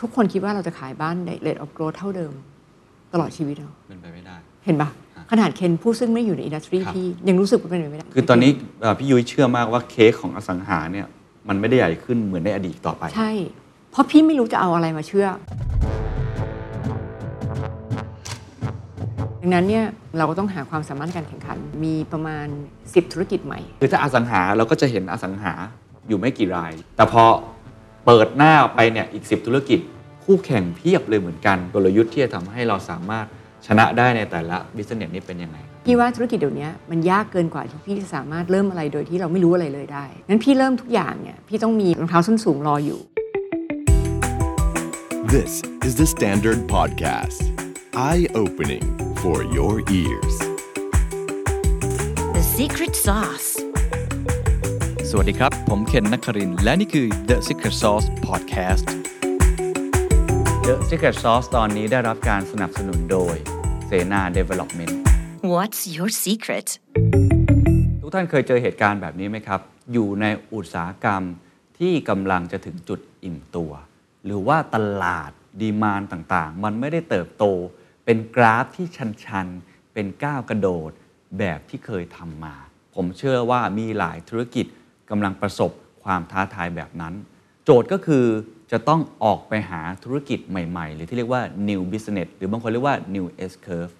ทุกคนคิดว่าเราจะขายบ้านใน rate of growth เท่าเดิม ตลอดชีวิตเราเป็นไปไม่ได้ เห็นปะฮะขนาดเคนผู้ซึ่งไม่อยู่ในอินดัสทรีครับพี่ยังรู้สึกว่าเป็นไปไม่ได้ คือตอนนี้เอ่อพี่ยุ้ยเชื่อมากว่าเค้กของอสังหาเนี่ยมันไม่ได้ใหญ่ขึ้นเหมือนในอดีตต่อไป ใช่ เพราะพี่ไม่รู้จะเอาอะไรมาเชื่อ ดังนั้นเนี่ยเราก็ต้องหาความสามารถในการแข่งขัน มีประมาณ 10 ธุรกิจใหม่ คือถ้าอสังหาเราก็จะเห็นอสังหาอยู่ไม่กี่ราย แต่พอ เปิดหน้าออกไปเนี่ยอีก 10 ธุรกิจ คู่แข่งเพียบเลยเหมือนกันกลยุทธ์ที่จะทำให้เราสามารถชนะได้ในแต่ละบิสเนสนี้เป็นยังไง พี่ว่าธุรกิจเดี๋ยวนี้มันยากเกินกว่าที่พี่จะสามารถเริ่มอะไรโดยที่เราไม่รู้อะไรเลยได้งั้นพี่เริ่มทุกอย่างเนี่ยพี่ต้องมีรองเท้าส้นสูงรออยู่ This is the Standard Podcast. Eye opening for your ears. The secret sauce. สวัสดีครับ ผมเคนนักครินทร์และนี่คือ The Secret Sauce Podcast The Secret Sauce ตอนนี้ได้รับการสนับสนุนโดยเซนา Development What's your secret? ทุกท่านเคยเจอเหตุการณ์แบบนี้ไหมครับ อยู่ในอุตสาหกรรมที่กำลังจะถึงจุดอิ่มตัว หรือว่าตลาดดีมานต่างๆ มันไม่ได้เติบโต เป็นกราฟที่ชันๆ เป็นก้าวกระโดดแบบที่เคยทำมา ผมเชื่อว่ามีหลายธุรกิจ กำลังประสบความท้าทายแบบนั้น โจทย์ก็คือจะต้องออกไปหาธุรกิจใหม่ๆ หรือที่เรียกว่า new business หรือบางคนเรียกว่า new S curve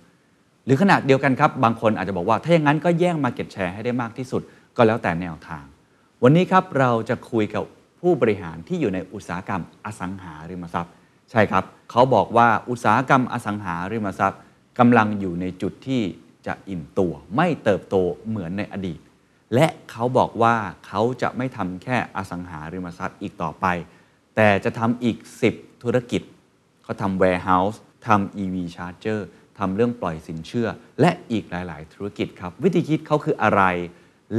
หรือขนาดเดียวกันครับ บางคนอาจจะบอกว่าถ้าอย่างนั้นก็แย่ง Market Share ให้ได้มากที่สุด ก็แล้วแต่แนวทาง วันนี้ครับเราจะคุยกับผู้บริหารที่อยู่ในอุตสาหกรรมอสังหาริมทรัพย์ ใช่ครับ เขาบอกว่าอุตสาหกรรมอสังหาริมทรัพย์กำลังอยู่ในจุดที่จะอิ่มตัว ไม่เติบโตเหมือนในอดีต และเขาบอกว่าเขาจะไม่ทำแค่อสังหาริมทรัพย์อีกต่อไป แต่จะทำอีก 10 ธุรกิจ เขาทำ warehouse ทำ EV charger ทำเรื่องปล่อยสินเชื่อ และอีกหลาย ๆ ธุรกิจครับ วิธีคิดเขาคืออะไร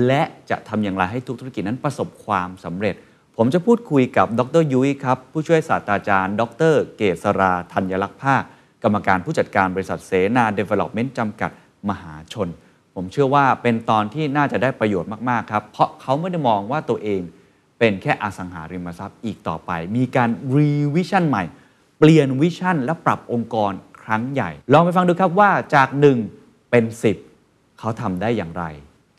และจะทำอย่างไรให้ทุกธุรกิจนั้นประสบความสำเร็จ ผมจะพูดคุยกับดรยุ้ยครับ ผู้ช่วยศาสตราจารย์ ดร เกษราธัญลักษณ์ภาคย์กรรมการผู้จัดการบริษัทเสนา Development จำกัดมหาชน ผมเชื่อว่าเป็นตอนที่น่าจะได้ประโยชน์มากๆครับ เพราะเขาไม่ได้มองว่าตัวเองเป็นแค่อสังหาริมทรัพย์อีกต่อไป มีการ re-vision ใหม่ เปลี่ยน vision และปรับองค์กรครั้งใหญ่ ลองไปฟังดูครับว่าจาก 1 เป็น 10 เขาทำได้อย่างไร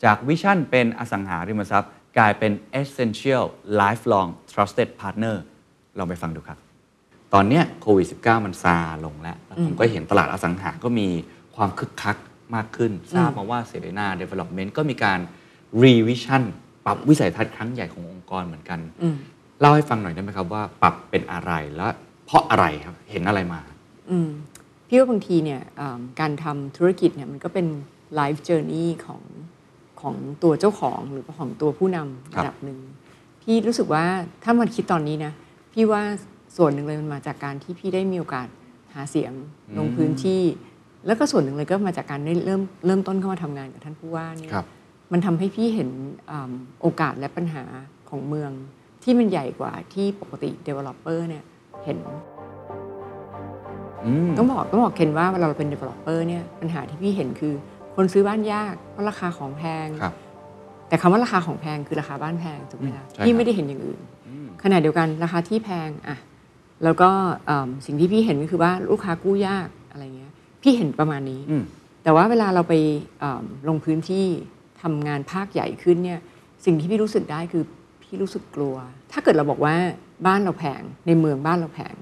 จากวิชั่นเป็นอสังหาริมทรัพย์ กลายเป็น essential lifelong trusted partner ลองไปฟังดูครับ ตอนนี้โควิด -19 มันซาลงแล้วแล้วผมก็เห็นตลาดอสังหาก็มีความคึกคัก มากขึ้น ทราบมาว่าเซเ e นา Development ก็มีการรีวิชั่นปรับวิสัยทัศน์ครั้งใหญ่ขององค์กรเหมือนกันอืมเล่าให้ฟังหน่อยได้ไหมครับว่าปรับเป็นอะไรและเพราะอะไรครับ เห็นอะไรมาอืมพี่ว่าบางทีเนี่ยอ่าการทำธุรกิจเนี่ยมันก็เป็นไลฟ์เจอร์นี่ของของตัวเจ้าของหรือของตัวผู้นำครับระดับหนึ่งพี่รู้สึกว่าถ้ามันคิดตอนนี้นะพี่ว่าส่วนหนึ่งเลยมันมาจากการที่พี่ได้มีโอกาสหาเสียงลงพื้นที่ แล้วก็ส่วนหนึ่งเลยก็มาจากการได้เริ่มเริ่มต้นเข้ามาทำงานกับท่านผู้ว่าเนี่ยครับมันทำให้พี่เห็นอ่าโอกาสและปัญหาของเมืองที่มันใหญ่กว่าที่ปกติ developer เนี่ยเห็นอืมต้องบอกต้องบอกเคนว่าเวลาเราเป็น developer เนี่ยปัญหาที่พี่เห็นคือ คนซื้อบ้านยากเพราะราคาของแพงครับแต่คำว่าราคาของแพงคือราคาบ้านแพงถูกไหมอืล่ะมใช่พี่ครับไม่ได้เห็นอย่างอื่นอืมขณะเดียวกันราคาที่แพงอะแล้วก็เอิ่มสิ่งที่พี่เห็นก็คือว่าลูกค้ากู้ยากอะไรเงี้ย พี่เห็นประมาณนี้อืมแต่ว่าเวลาเราไปเอิ่มลงพื้นที่ทำงานภาคใหญ่ขึ้นเนี่ยสิ่งที่พี่รู้สึกได้คือพี่รู้สึกกลัว ถ้าเกิดเราบอกว่าบ้านเราแพงในเมืองบ้านเราแพง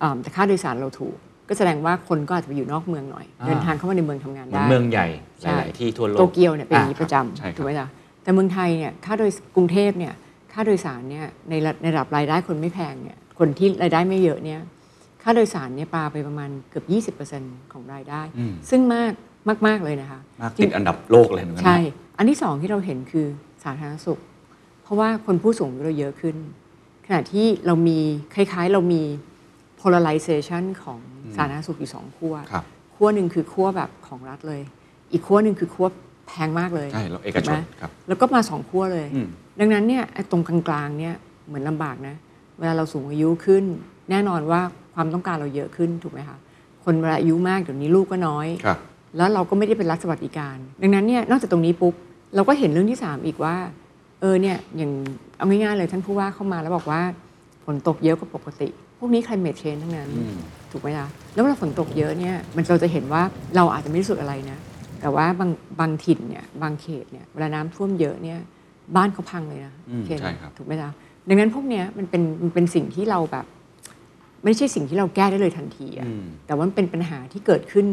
เอิ่มแต่ค่าโดยสารเราถูก ก็แสดงว่าคนก็อาจจะไปอยู่นอกเมืองหน่อยอ่าเดินทางเข้ามาในเมืองทำงานเหมือนได้เมืองใหญ่หใช่ลายๆที่ทั่วโลกโตเกียวเนี่ยเป็นอย่างนี้อ่าประจใช่คำรับถูกไหมจ๊ะแต่เมืองไทยเนี่ยค่าโดยกรุงเทพเนี่ยค่าโดยสารเนี่ยในระในระดับรายได้คนไม่แพงเนี่ยคนที่รายได้ไม่เยอะเนี่ย ค่าโดยสารเนี่ยปาไปประมาณเกือบ 20%ของรายได้ อืม ซึ่งมากมากๆเลยนะคะ มากติดอันดับโลกเลยเหมือนกันนะใช่ อันที่สองที่เราเห็นคือสาธารณสุข เพราะว่าคนผู้สูงอายุเราเยอะขึ้น ขณะที่เรามีคล้ายๆ เรามี polarization ของสาธารณสุขอยู่สองขั้วครับ ขั้วหนึ่งคือขั้วแบบของรัฐเลย อีกขั้วหนึ่งคือขั้วแพงมากเลย ใช่เราเอกชนถูไหม ครับ แล้วก็มาสองขั้วเลย อืม ดังนั้นเนี่ยไอ้ตรงกลางๆเนี่ยเหมือนลำบากนะ เวลาเราสูงอายุขึ้น แน่นอนว่า ความต้องการเราเยอะขึ้นถูกไหมคะคนเวลาอายุมากเดี๋ยวนี้ลูกก็น้อยครับแล้วเราก็ไม่ได้เป็นรัฐสวัสดิการ ดังนั้นเนี่ยนอกจากตรงนี้ปุ๊บเราก็เห็นเรื่องที่ 3 อีกว่า เออเนี่ยอย่างเอาง่ายๆเลยท่านผู้ว่าเข้ามาแล้วบอกว่าฝนตกเยอะกว่าปกติ พวกนี้ climate change ทั้งนั้นอืมถูกไหมคะแล้วเวลาฝนตกเยอะเนี่ยมันเราจะเห็นว่าเราอาจจะไม่รู้สึกอะไรนะ แต่ว่าบางบางถิ่นเนี่ยบางเขตเนี่ยเวลาน้ำท่วมเยอะเนี่ยบ้านเขาพังเลยนะอืมเนใช่ครับถูกไหมคะดังนั้นพวกเนี้ยมันเป็นมันเป็นสิ่งที่เราแบบ ไม่ใช่สิ่งที่เราแก้ได้เลยทันทีอะอืมแต่ว่ามันเป็นปัญหาที่เกิดขึ้น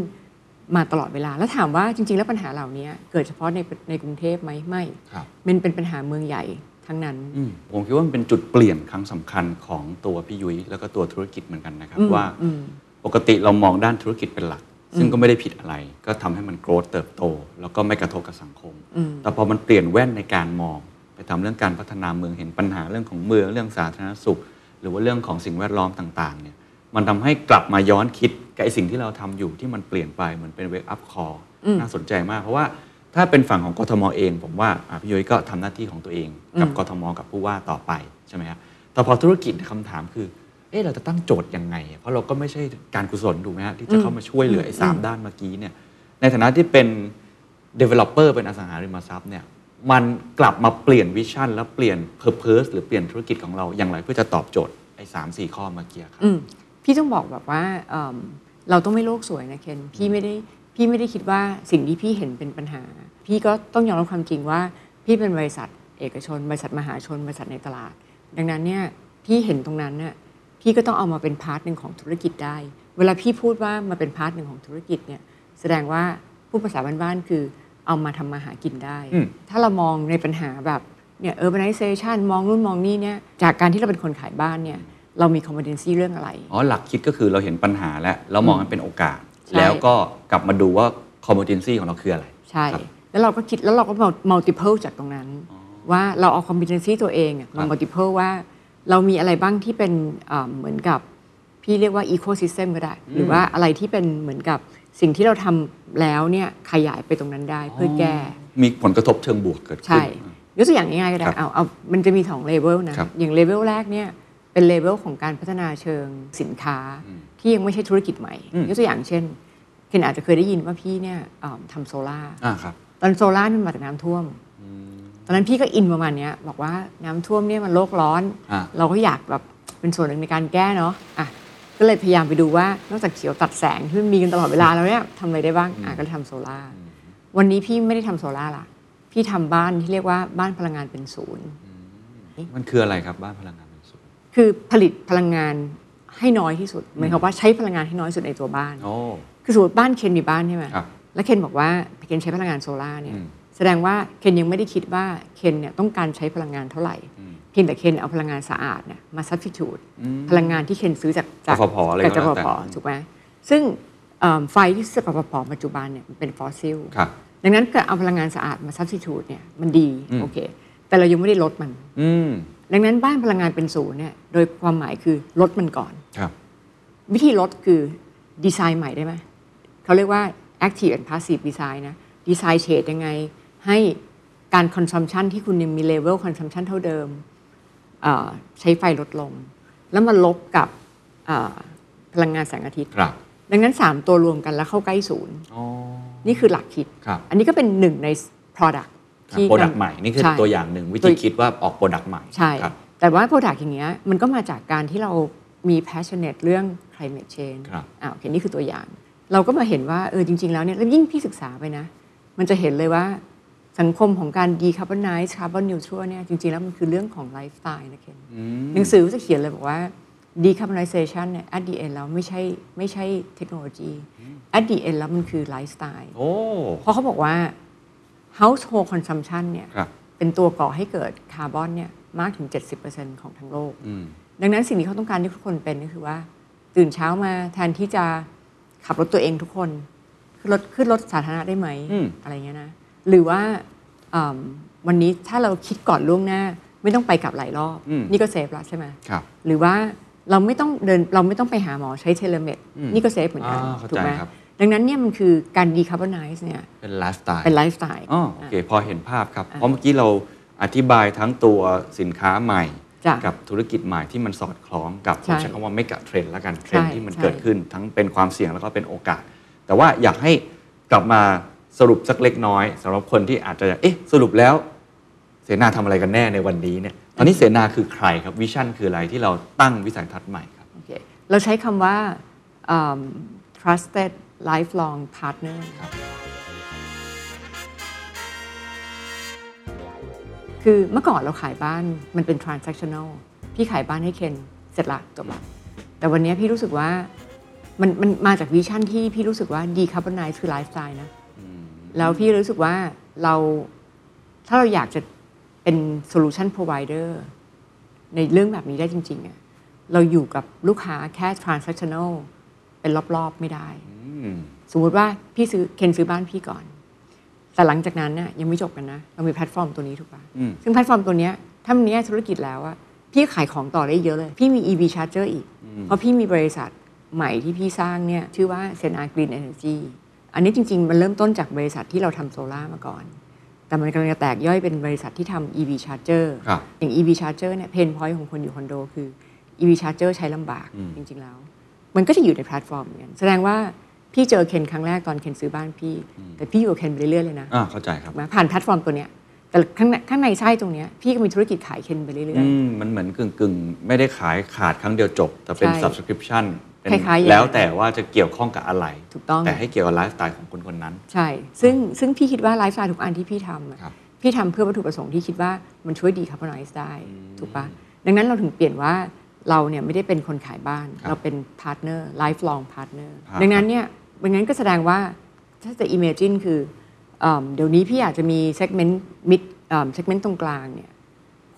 มาตลอดเวลา แล้วถามว่าจริง ๆ แล้วปัญหาเหล่านี้เกิดเฉพาะในในกรุงเทพไหมไม่ครับมันเป็นปัญหาเมืองใหญ่ทั้งนั้นอืมผมคิดว่ามันเป็นจุดเปลี่ยนครั้งสำคัญของตัวพี่ยุ้ยแล้วก็ตัวธุรกิจเหมือนกันนะครับอืมว่าอืมปกติเรามองด้านธุรกิจเป็นหลัก ซึ่งก็ไม่ได้ผิดอะไร ก็ทำให้มันโกรธเติบโต แล้วก็ไม่กระทบกับสังคมอืมแต่พอมันเปลี่ยนแว่นในการมอง ไปทำเรื่องการพัฒนาเมืองเห็นปัญหาเรื่องของเมืองเรื่องสาธารณสุข หรือว่าเรื่องของสิ่งแวดล้อมต่างๆเนี่ยมันทำให้กลับมาย้อนคิดกับไอสิ่งที่เราทำอยู่ที่มันเปลี่ยนไปเหมือนเป็นเวกอัพคออืมน่าสนใจมาก เพราะว่าถ้าเป็นฝั่งของกทมเอง ผมว่าอะพี่ยุ้ยก็ทำหน้าที่ของตัวเอง กับอืมกทมกับผู้ว่าต่อไปใช่ไหมครับแต่พอธุรกิจคำถามคือ เอ๊ะเราจะตั้งโจทย์ยังไง เพราะเราก็ไม่ใช่การกุศลถูกไหมฮะที่จะเข้ามาช่วยเหลือไอ้สามด้านเมื่อกี้เนี่ยในฐานะที่เป็น developer เป็นอสังหาริมทรัพย์เนี่ย มันกลับมาเปลี่ยน vision แล้วเปลี่ยน purpose หรือเปลี่ยนธุรกิจของเราอย่างไรเพื่อจะตอบโจทย์ไอ้สามสี่ข้อเมื่อกี้ครับอืมพี่ต้องบอกแบบว่าเอิ่มเราต้องไม่โลกสวยนะเคนพี่ไม่ได้พี่ไม่ได้คิดว่าสิ่งที่พี่เห็นเป็นปัญหา พี่ก็ต้องยอมรับความจริงว่า พี่เป็นบริษัท เอกชน บริษัทมหาชน บริษัทในตลาด ดังนั้นเนี่ยพี่เห็นตรงนั้นเนี่ยพี่ก็ต้องเอามาเป็น part หนึ่งของธุรกิจได้ เวลาพี่พูดว่ามาเป็น part หนึ่งของธุรกิจเนี่ยแสดงว่าผู้ภาษาบ้านๆคือ เอามาทำมาหากินได้ อืม ถ้าเรามองในปัญหาแบบเนี่ย urbanization มองนู่นมองนี่เนี่ย จากการที่เราเป็นคนขายบ้านเนี่ย เรามี competency เรื่องอะไร อ๋อหลักคิดก็คือเราเห็นปัญหาแล้วเรามองมันเป็นโอกาส ใช่ แล้วก็กลับมาดูว่า competency ของเราคืออะไร ใช่ ครับแล้วเราก็คิดแล้วเราก็ multiple จากตรงนั้น ว่าเราเอา competency ตัวเองอะครัมาบ multiple ว่าเรามีอะไรบ้างที่เป็นอ่าเหมือนกับ พี่เรียกว่า ecosystem ก็ได้ หรือว่าอะไรที่เป็นเหมือนกับ สิ่งที่เราทำแล้วเนี่ยขยายไปตรงนั้นได้เพื่อแก้ มีผลกระทบเชิงบวกเกิดขึ้น ใช่ยกตัวอย่างง่ายๆก็ได้ครับเอาเอามันจะมีสองเลเวลนะครับอย่างเลเวลแรกเนี่ยเป็นเลเวลของการพัฒนาเชิงสินค้าที่ยังไม่ใช่ธุรกิจใหม่อืมยกตัวอย่างเช่นเคนอาจจะเคยได้ยินว่าพี่เนี่ยอ่าทำโซลาร์อ่าครับตอนโซลาร์นี่มันมาจากน้ำท่วมตอนนั้นพี่ก็อินประมาณเนี้ยบอกว่าน้ำท่วมเนี่ยมันโลกร้อนอ่าเราก็อยากแบบเป็นส่วนหนึ่งในการแก้เนาะอะ ก็เลยพยายามไปดูว่านอกจากเขียวตัดแสงที่มันมีกันตลอดเวลาแล้วเนี่ยทำอะไรได้บ้างอะก็เลยทำโซล่าวันนี้พี่ไม่ได้ทำโซล่าละพี่ทำบ้านที่เรียกว่าบ้านพลังงานเป็นศูนย์ มันคืออะไรครับบ้านพลังงานเป็นศูนย์คือผลิตพลังงานให้น้อยที่สุดหมายความว่าใช้พลังงานให้น้อยที่สุดในตัวบ้าน โอ้ คือสมมติบ้านเคนมีบ้านใช่ไหมครับแล้วเคนบอกว่าเคนใช้พลังงานโซลาร์เนี่ยอืม แสดงว่าเคนยังไม่ได้คิดว่าเคนเนี่ยต้องการใช้พลังงานเท่าไหร่ เพียงแต่เคนเอาพลังงานสะอาดเนี่ยมา substitute พลังงานที่เคนซื้อจากจากกฟผอะไรก็จากแล้วแต่กฟผถูกไหมซึ่งเอิ่มไฟที่ซื้อจากกฟผปัจจุบันเนี่ยมันเป็นฟอสซิลครับดังนั้นการเอาพลังงานสะอาดมา substitute เนี่ยมันดีอืมโอเค แต่เรายังไม่ได้ลดมันอืมดังนั้นบ้านพลังงานเป็นศูนย์เนี่ยโดยความหมายคือลดมันก่อนครับ วิธีลดคือดีไซน์ใหม่ได้ไหมเขาเรียกว่า active and passive design นะดีไซน์เฉดยังไง ให้การ consumption ที่คุณยังมี level consumption เท่าเดิมเอ่อ ใช้ไฟลดลง แล้วมาลบกับเอ่อพลังงานแสงอาทิตย์ครับดังนั้น 3 ตัวรวมกันแล้วเข้าใกล้ศูนย์อ๋อนี่คือหลักคิดครับอันนี้ก็เป็นหนึ่งใน product ที่ product ใหม่ นี่คือใช่ตัวอย่างหนึ่งวิตัธีวคิดว่าออก product ใหม่ใช่ครับแต่ว่า product อย่างเงี้ยมันก็มาจากการที่เรามี passionate เรื่อง climate change ครับอ่าโอเคนี่คือตัวอย่าง เราก็มาเห็นว่าเออจริง ๆ แล้วเนี่ยแล้วยิ่งพี่ศึกษาไปนะ มันจะเห็นเลยว่า สังคมของการ decarbonize carbon neutral เนี่ยจริง ๆ แล้วมันคือเรื่องของไลฟ์สไตล์นะเคนหนังสือจะเขียนเลยบอกว่า decarbonization เนี่ย at the end แล้วไม่ใช่ไม่ใช่เทคโนโลยี at the end แล้วมันคือไลฟ์สไตล์โอ้เพราะเขาบอกว่า household consumption เนี่ยครับเป็นตัวก่อให้เกิดคาร์บอนเนี่ยมากถึง 70%ของทั้งโลกอืมดังนั้นสิ่งที่เขาต้องการที่ทุกคนเป็นก็คือว่า ตื่นเช้ามาแทนที่จะขับรถตัวเองทุกคนขึ้นรถขึ้นรถสาธารณะได้ไหมอืมอะไรเงี้ยนะ หรือว่าอืมวันนี้ถ้าเราคิดก่อนล่วงหน้า ไม่ต้องไปกลับหลายรอบอืมนี่ก็ save แล้วใช่ไหมครับหรือว่าเราไม่ต้องเดินเราไม่ต้องไปหาหมอใช้ telemed อืมนี่ก็ save เหมือนกันอ่าเข้าใจถูกไหมครับดังนั้นเนี่ยมันคือการ decarbonize เนี่ยเป็นไลฟ์สไตล์เป็นไลฟ์สไตล์อ๋อโอเคพอเห็นภาพครับ เพราะเมื่อกี้เราอธิบายทั้งตัวสินค้าใหม่จ้ะกับธุรกิจใหม่ที่มันสอดคล้องกับผใช่มใช้คำว่าไม่กับเทรนด์แล้วกันเทรนด์ใช่ที่มันใช่เกิดขึ้นทั้งเป็นความเสี่ยงแล้วก็เป็นโอกาส แต่ว่าอยากให้กลับมา สรุปสักเล็กน้อยสำหรับคนที่อาจจะเอ๊ะสรุปแล้ว เสนาทำอะไรกันแน่ในวันนี้เนี่ยตอนนี้เสนาคือใครครับ vision คืออะไรที่เราตั้งวิสัยทัศน์ใหม่ครับโอเคเราใช้คำว่าอืม trusted lifelong partner คือเมื่อก่อนเราขายบ้านมันเป็น transactional พี่ขายบ้านให้เคนเสร็จละจบละแต่วันนี้พี่รู้สึกว่ามันมันมาจากวิชั่นที่พี่รู้สึกว่า decarbonize คือไลฟ์สไตล์นะ แล้วพี่รู้สึกว่าเราถ้าเราอยากจะเป็น solution provider ในเรื่องแบบนี้ได้จริงๆอะเราอยู่กับลูกค้าแค่ transactional เป็นรอบๆไม่ได้อืมสมมุติว่าพี่ซื้อเคนซื้อบ้านพี่ก่อน แต่หลังจากนั้นเนี่ยยังไม่จบกันนะ เรามีแพลตฟอร์มตัวนี้ถูกปะอืมซึ่งแพลตฟอร์มตัวเนี้ยถ้ามันเนี้ยธุรกิจแล้วอะพี่ขายของต่อได้เยอะเลย พี่มี EV charger อีก เพราะพี่มีบริษัทใหม่ที่พี่สร้างเนี่ยชื่อว่า s e n a Green Energy อันนี้จริง ๆ มันเริ่มต้นจากบริษัทที่เราทำโซลาร์มาก่อน แต่มันกำลังจะแตกย่อยเป็นบริษัทที่ทำ EV charger ครับอย่าง EV charger เนี่ย pain point ของคนอยู่คอนโดคือ EV charger ใช้ลำบากอืมจริง ๆ แล้ว มันก็จะอยู่ในแพลตฟอร์มเหมือนกันแสดงว่าพี่เจอเคนครั้งแรกตอนเคนซื้อบ้านพี่ แต่พี่อยู่กับเคนไปเรื่อยๆเลยนะอ่าเข้าใจครับมาผ่านแพลตฟอร์มตัวเนี้ยแต่ข้างในข้างในไส้ตรงเนี้ยพี่ก็มีธุรกิจขายเคนไปเรื่อยอืมมันเหมือนกึ่งกึ่งๆ ไม่ได้ขายขาดครั้งเดียวจบ แต่เป็นใช่ subscription เป็น คล้ายๆอย่างนั้นแล้วแต่ว่าจะเกี่ยวข้องกับอะไร ถูกต้อง แต่ให้เกี่ยวกับไลฟ์สไตล์ของคนคนนั้นๆใช่ ซึ่งซึ่งพี่คิดว่าไลฟ์สไตล์ทุกอันที่พี่ทำอะครับพี่ทำเพื่อวัตถุประสงค์ที่คิดว่ามันช่วย decarbonize ได้ ถูกปะดังนั้นเราถึงเปลี่ยนว่าเราเนี่ยไม่ได้เป็นคนขายบ้านครับเราเป็น partner lifelong partner ครับดังนั้นเนี่ยดังนั้นก็แสดงว่าถ้าจะ imagine คือเอิ่มเดี๋ยวนี้พี่อาจจะมี segment mid เอ่อ segment ตรงกลางเนี่ย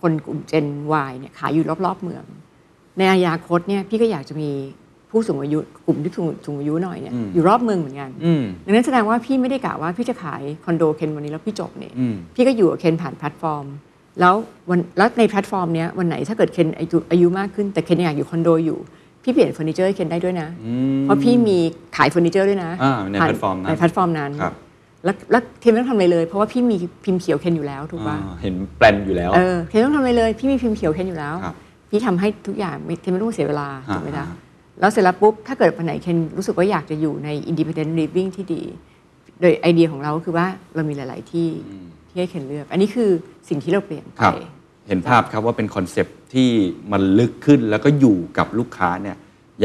คนกลุ่ม Gen Y เนี่ยขายอยู่รอบๆเมือง ในอนาคตเนี่ยพี่ก็อยากจะมี ผู้สูงอายุกลุ่มที่สูงสูงอายุหน่อยเนี่ยอืมอยู่รอบเมืองเหมือนกันอืมดังนั้นแสดงว่าพี่ไม่ได้กะว่าพี่จะขายคอนโดเคนวันนี้แล้วพี่จบเนี่ยอืมพี่ก็อยู่กับเคนผ่านแพลตฟอร์ม แล้ววันแล้วในแพลตฟอร์มเนี้ยวันไหนถ้าเกิดเคนอายุอายุมากขึ้นแต่เคนยังอยากอยู่คอนโดอยู่ พี่เปลี่ยนเฟอร์นิเจอร์ให้เคนได้ด้วยนะอืมเพราะพี่มีขายเฟอร์นิเจอร์ด้วยนะอ่าผ่านแพลตฟอร์มนั้นในแพลตฟอร์มนั้นครับแล้วแล้วเคนไม่ต้องทำอะไรเลย เพราะว่าพี่มีพิมพ์เขียวเคนอยู่แล้วถูกป่ะอ่าเห็นแปลนอยู่แล้วเออเคนไม่ต้องทำอะไรเลย พี่มีพิมพ์เขียวเคนอยู่แล้วครับพี่ทำให้ทุกอย่างไม่เคนไม่ต้องเสียเวลาอ่าถูกไหมจ๊ะอ่า แล้วเสร็จแล้วปุ๊บ ถ้าเกิดวันไหนเคนรู้สึกว่าอยากจะอยู่ใน independent living ที่ดี โดยไอเดียของเราก็คือว่าเรามีหลาย ๆ ที่ที่ให้เคนเลือก อันนี้คือสิ่งที่เราเปลี่ยนไปครับเห็นภาพครับว่าเป็นคอนเซปต์ที่มันลึกขึ้นแล้วก็อยู่กับลูกค้าเนี่ย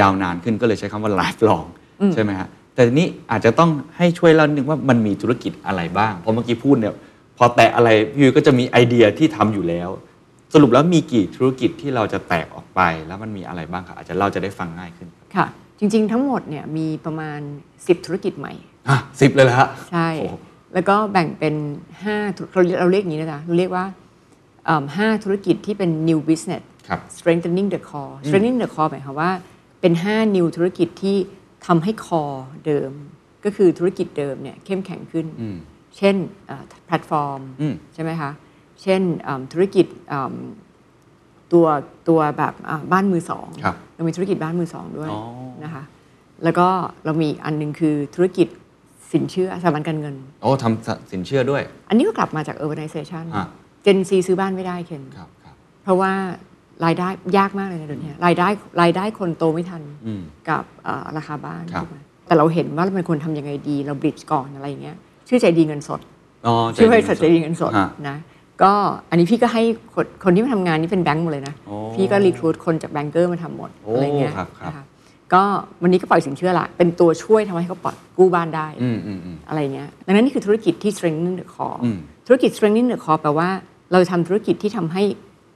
ยาวนานขึ้นก็เลยใช้คำว่า lifelong ใช่ไหมฮะแต่ทีนี้อาจจะต้องให้ช่วยเล่านิดนึงว่ามันมีธุรกิจอะไรบ้าง เพราะเมื่อกี้พูดเนี่ยพอแตะอะไรพี่ยุ้ยก็จะมีไอเดียที่ทำอยู่แล้ว สรุปแล้วมีกี่ธุรกิจที่เราจะแตกออกไป แล้วมันมีอะไรบ้างครับอาจจะเราจะได้ฟังง่ายขึ้นค่ะ จริง ๆ ทั้งหมดเนี่ยมีประมาณ 10 ธุรกิจใหม่อะสิบเลยละฮะใช่โอ้โหแล้วก็แบ่งเป็น5ธุรเราเราเรียกอย่างนี้นะจ๊ะเราเรียกว่าเอิ่มห้าธุรกิจที่เป็น new business ครับ strengthening the core strengthening the core หมายความว่าเป็น 5 new ธุรกิจที่ทำให้ core เดิม ก็คือธุรกิจเดิมเนี่ยเข้มแข็งขึ้นอืมเช่นเอ่อแพลตฟอร์มอืมใช่ไหมคะ เช่นเอิ่มธุรกิจเอิ่มตัวตัวแบบอ่าบ้านมือสองครับเรามีธุรกิจบ้านมือสองด้วยอ๋อนะคะแล้วก็เรามีอีกอันหนึ่งคือธุรกิจสินเชื่อสถาบันการเงินโอ้ทำสินเชื่อด้วย อันนี้ก็กลับมาจาก urbanization อะเจนซีซื้อบ้านไม่ได้เคนครับครับเพราะว่ารายได้ยากมากเลยนะเดี๋ยวนี้รายได้รายได้คนโตไม่ทันอืมกับเอ่อราคาบ้านครับถูกไหมแต่เราเห็นว่าเราเป็นคนทำยังไงดี เราบริดจ์ก่อนอะไรอย่างเงี้ยชื่อใจดีเงินสดอ๋อชื่อบริษัทใจดีเงินสดฮะนะ ก็อันนี้พี่ก็ให้คนคนที่มาทำงานนี่เป็นแบงก์หมดเลยนะ โอ้พี่ก็รีครูดคนจากแบงเกอร์มาทำหมดโอ้อะไรเงี้ยครับครับ นะคะก็วันนี้ก็ปล่อยสินเชื่อละ เป็นตัวช่วยทำให้เขาปลอดกู้บ้านได้ อืมอืมอืม อะไรเงี้ย ดังนั้นนี่คือธุรกิจที่ strengthening the core อืม ธุรกิจ strengthening the core แปลว่าเราทำธุรกิจที่ทำให้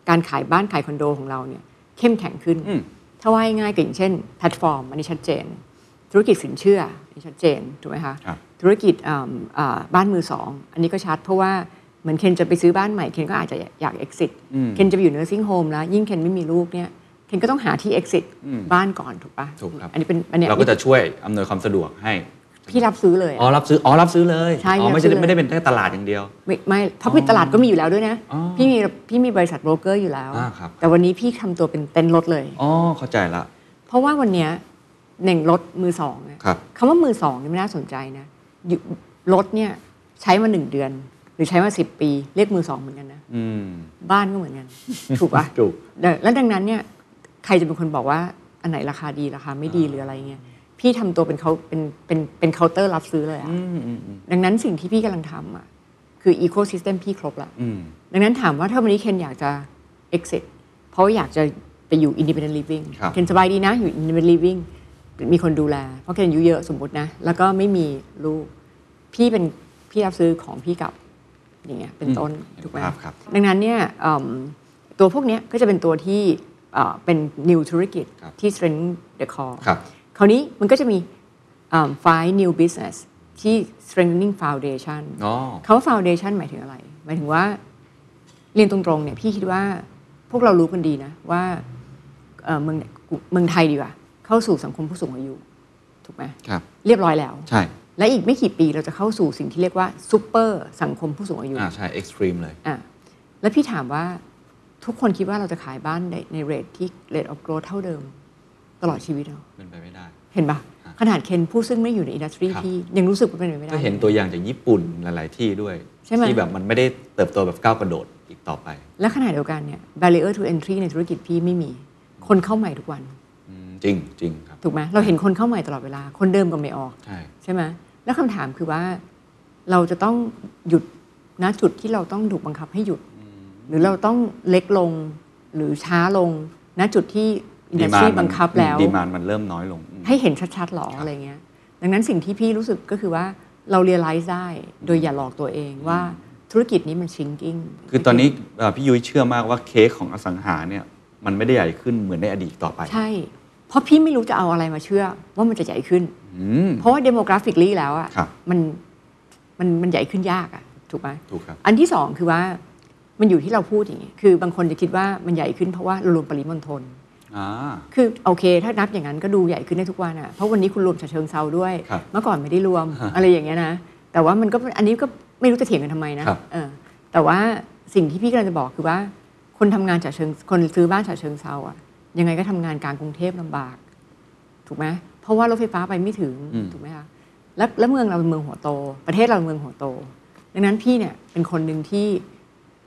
การขายบ้านขายคอนโดของเราเนี่ยเข้มแข็งขึ้น อืม ถ้าว่าง่ายๆก็อย่างเช่นแพลตฟอร์ม อันนี้ชัดเจน ธุรกิจสินเชื่ออันนี้ชัดเจน ถูกไหมคะ ครับ ธุรกิจอ่าอ่าบ้านมือสอง อันนี้ก็ชัดเพราะว่า เหมือนเคนจะไปซื้อบ้านใหม่เคนก็อาจจะอยาก exit อืมเคนจะไปอยู่ nursing home แล้ว ยิ่งเคนไม่มีลูกเนี่ยเคนก็ต้องหาที่ exit อืมบ้านก่อนถูกปะถูกครับอันนี้เป็นอันเนี้ยเราก็จะช่วยอำนวยความสะดวกให้พี่รับซื้อเลยอะอ๋อรับซื้ออ๋อรับซื้อเลยใช่อ๋อไม่รับซื้ใช่อเลยไม่ได้เป็นแค่ตลาดอย่างเดียว ไม่ไม่เพราะพี่ตลาดก็มีอยู่แล้วด้วยนะอ๋อพี่มีพี่มีบริษัทโบรกเกอร์อยู่แล้วอ่าครับแต่วันนี้พี่ทำตัวเป็นเต็นท์รถเลยอ๋อเข้าใจละ เพราะว่าวันเนี้ยหนึ่งรถมือสองอะครับคำว่ามือสองนี่ไม่น่าสนใจนะอยู่รถเนี่ยใช้มาหนึ่งเดือน หรือใช้มาสิบปี เรียกมือสองเหมือนกันนะอืมบ้านก็เหมือนกัน ถูกปะถูกแล้วดังนั้นเนี่ยใครจะเป็นคนบอกว่าอันไหนราคาดีราคาไม่ดีหรืออะไรเงี้ยพี่ทำตัวเป็นเขาเป็นเป็นเป็นเคาน์เตอร์รับซื้อเลยอะอืมอืมอืมดังนั้นสิ่งที่พี่กำลังทำอะคืออีโค y ิสเต็มพี่ครบละอืมดังนั้นถามว่าถ้าวันนี้เคนอยากจะ exit เพราะว่าอยากจะไปอยู่ independent living ครับเคนสบายดีนะอยู่ independent living มีคนดูแล เพราะเคนอายุเยอะสมมตินะ แล้วก็ไม่มีลูก พี่เป็นพี่รับซื้อของพี่กลับ อย่างเงี้ยเป็นต้นอืมถูกไหมครับครับดังนั้นเนี่ยเอิ่มตัวพวกเนี้ยก็จะเป็นตัวที่เอ่อเป็น new ธุรกิจครับที่ strength the core ครับคราวนี้มันก็จะมีเอิ่ม five new business ที่ strengthening foundation อ๋อคำว่า foundation หมายถึงอะไร หมายถึงว่าเรียนตรงๆเนี่ยพี่คิดว่าพวกเรารู้กันดีนะว่าเอ่อเมืองเมืองไทยดีกว่า เข้าสู่สังคมผู้สูงอายุถูกไหมครับเรียบร้อยแล้วใช่ และอีกไม่กี่ปีเราจะเข้าสู่สิ่งที่เรียกว่าซูเปอร์สังคมผู้สูงอายุอ่าใช่ extreme เลยอะแล้วพี่ถามว่าทุกคนคิดว่าเราจะขายบ้านในใน rate ที่ rate of growth เท่าเดิม ตลอดชีวิตเหรอเป็นไปไม่ได้ เห็นปะฮะขนาดเคนผู้ซึ่งไม่อยู่ใน industry ครับพี่ยังรู้สึกว่าเป็นไปไม่ได้ก็เห็นตัวอย่างจากญี่ปุ่นหลาย ๆ ที่ด้วยใช่ไหมที่แบบมันไม่ได้เติบโตแบบก้าวกระโดดอีกต่อไป และขณะเดียวกันเนี่ย barrier to entry ในธุรกิจพี่ไม่มี คนเข้าใหม่ทุกวันอืมจริงจริงครับถูกไหมเราเห็นคนเข้าใหม่ตลอดเวลา คนเดิมก็ไม่ออกใช่ใช่ไหม แล้วคำถามคือว่าเราจะต้องหยุดณจุดที่เราต้องถูกบังคับให้หยุด หรือเราต้องเล็กลงหรือช้าลงณจุดที่อินดัสทรี Demand มันบังคับแล้วดีมานมันเริ่มน้อยลงอืมให้เห็นชัดๆหรออะไรเงี้ย ดังนั้นสิ่งที่พี่รู้สึกก็คือว่าเรา realize ได้โดยอย่าหลอกตัวเองว่าธุรกิจนี้มัน shrinking คือตอนนี้เอ่อพี่ยุ้ยเชื่อมากว่าเค้กของอสังหาเนี่ยมันไม่ได้ใหญ่ขึ้นเหมือนในอดีตต่อไป ใช่ เพราะพี่ไม่รู้จะเอาอะไรมาเชื่อว่ามันจะใหญ่ขึ้นอืมเพราะว่า demographically แล้วอะครับมันมันมันใหญ่ขึ้นยากอะถูกไหมถูกครับ อันที่สองคือว่ามันอยู่ที่เราพูดอย่างนี้คือบางคนจะคิดว่ามันใหญ่ขึ้นเพราะว่าเรารวมปริมณฑลอ่าคือโอเค ถ้านับอย่างนั้นก็ดูใหญ่ขึ้นได้ทุกวันอะเพราะวันนี้คุณรวมฉะเชิงเซาด้วยครับเมื่อก่อนไม่ได้รวมฮะอะไรอย่างเงี้ยนะแต่ว่ามันก็อันนี้ก็ไม่รู้จะเถียงกันทำไมนะครับเออแต่ว่าสิ่งที่พี่กำลังจะบอกคือว่า คนทำงานฉะเชิงคนซื้อบ้านฉะเชิงเซาอะ ยังไงก็ทำงานกลางกรุงเทพลำบาก ถูกไหมเพราะว่ารถไฟฟ้าไปไม่ถึงอืมถูกไหมคะแล้วแล้วเมืองเราเป็นเมืองหัวโต ประเทศเราเป็นเมืองหัวโต ดังนั้นพี่เนี่ยเป็นคนหนึ่งที่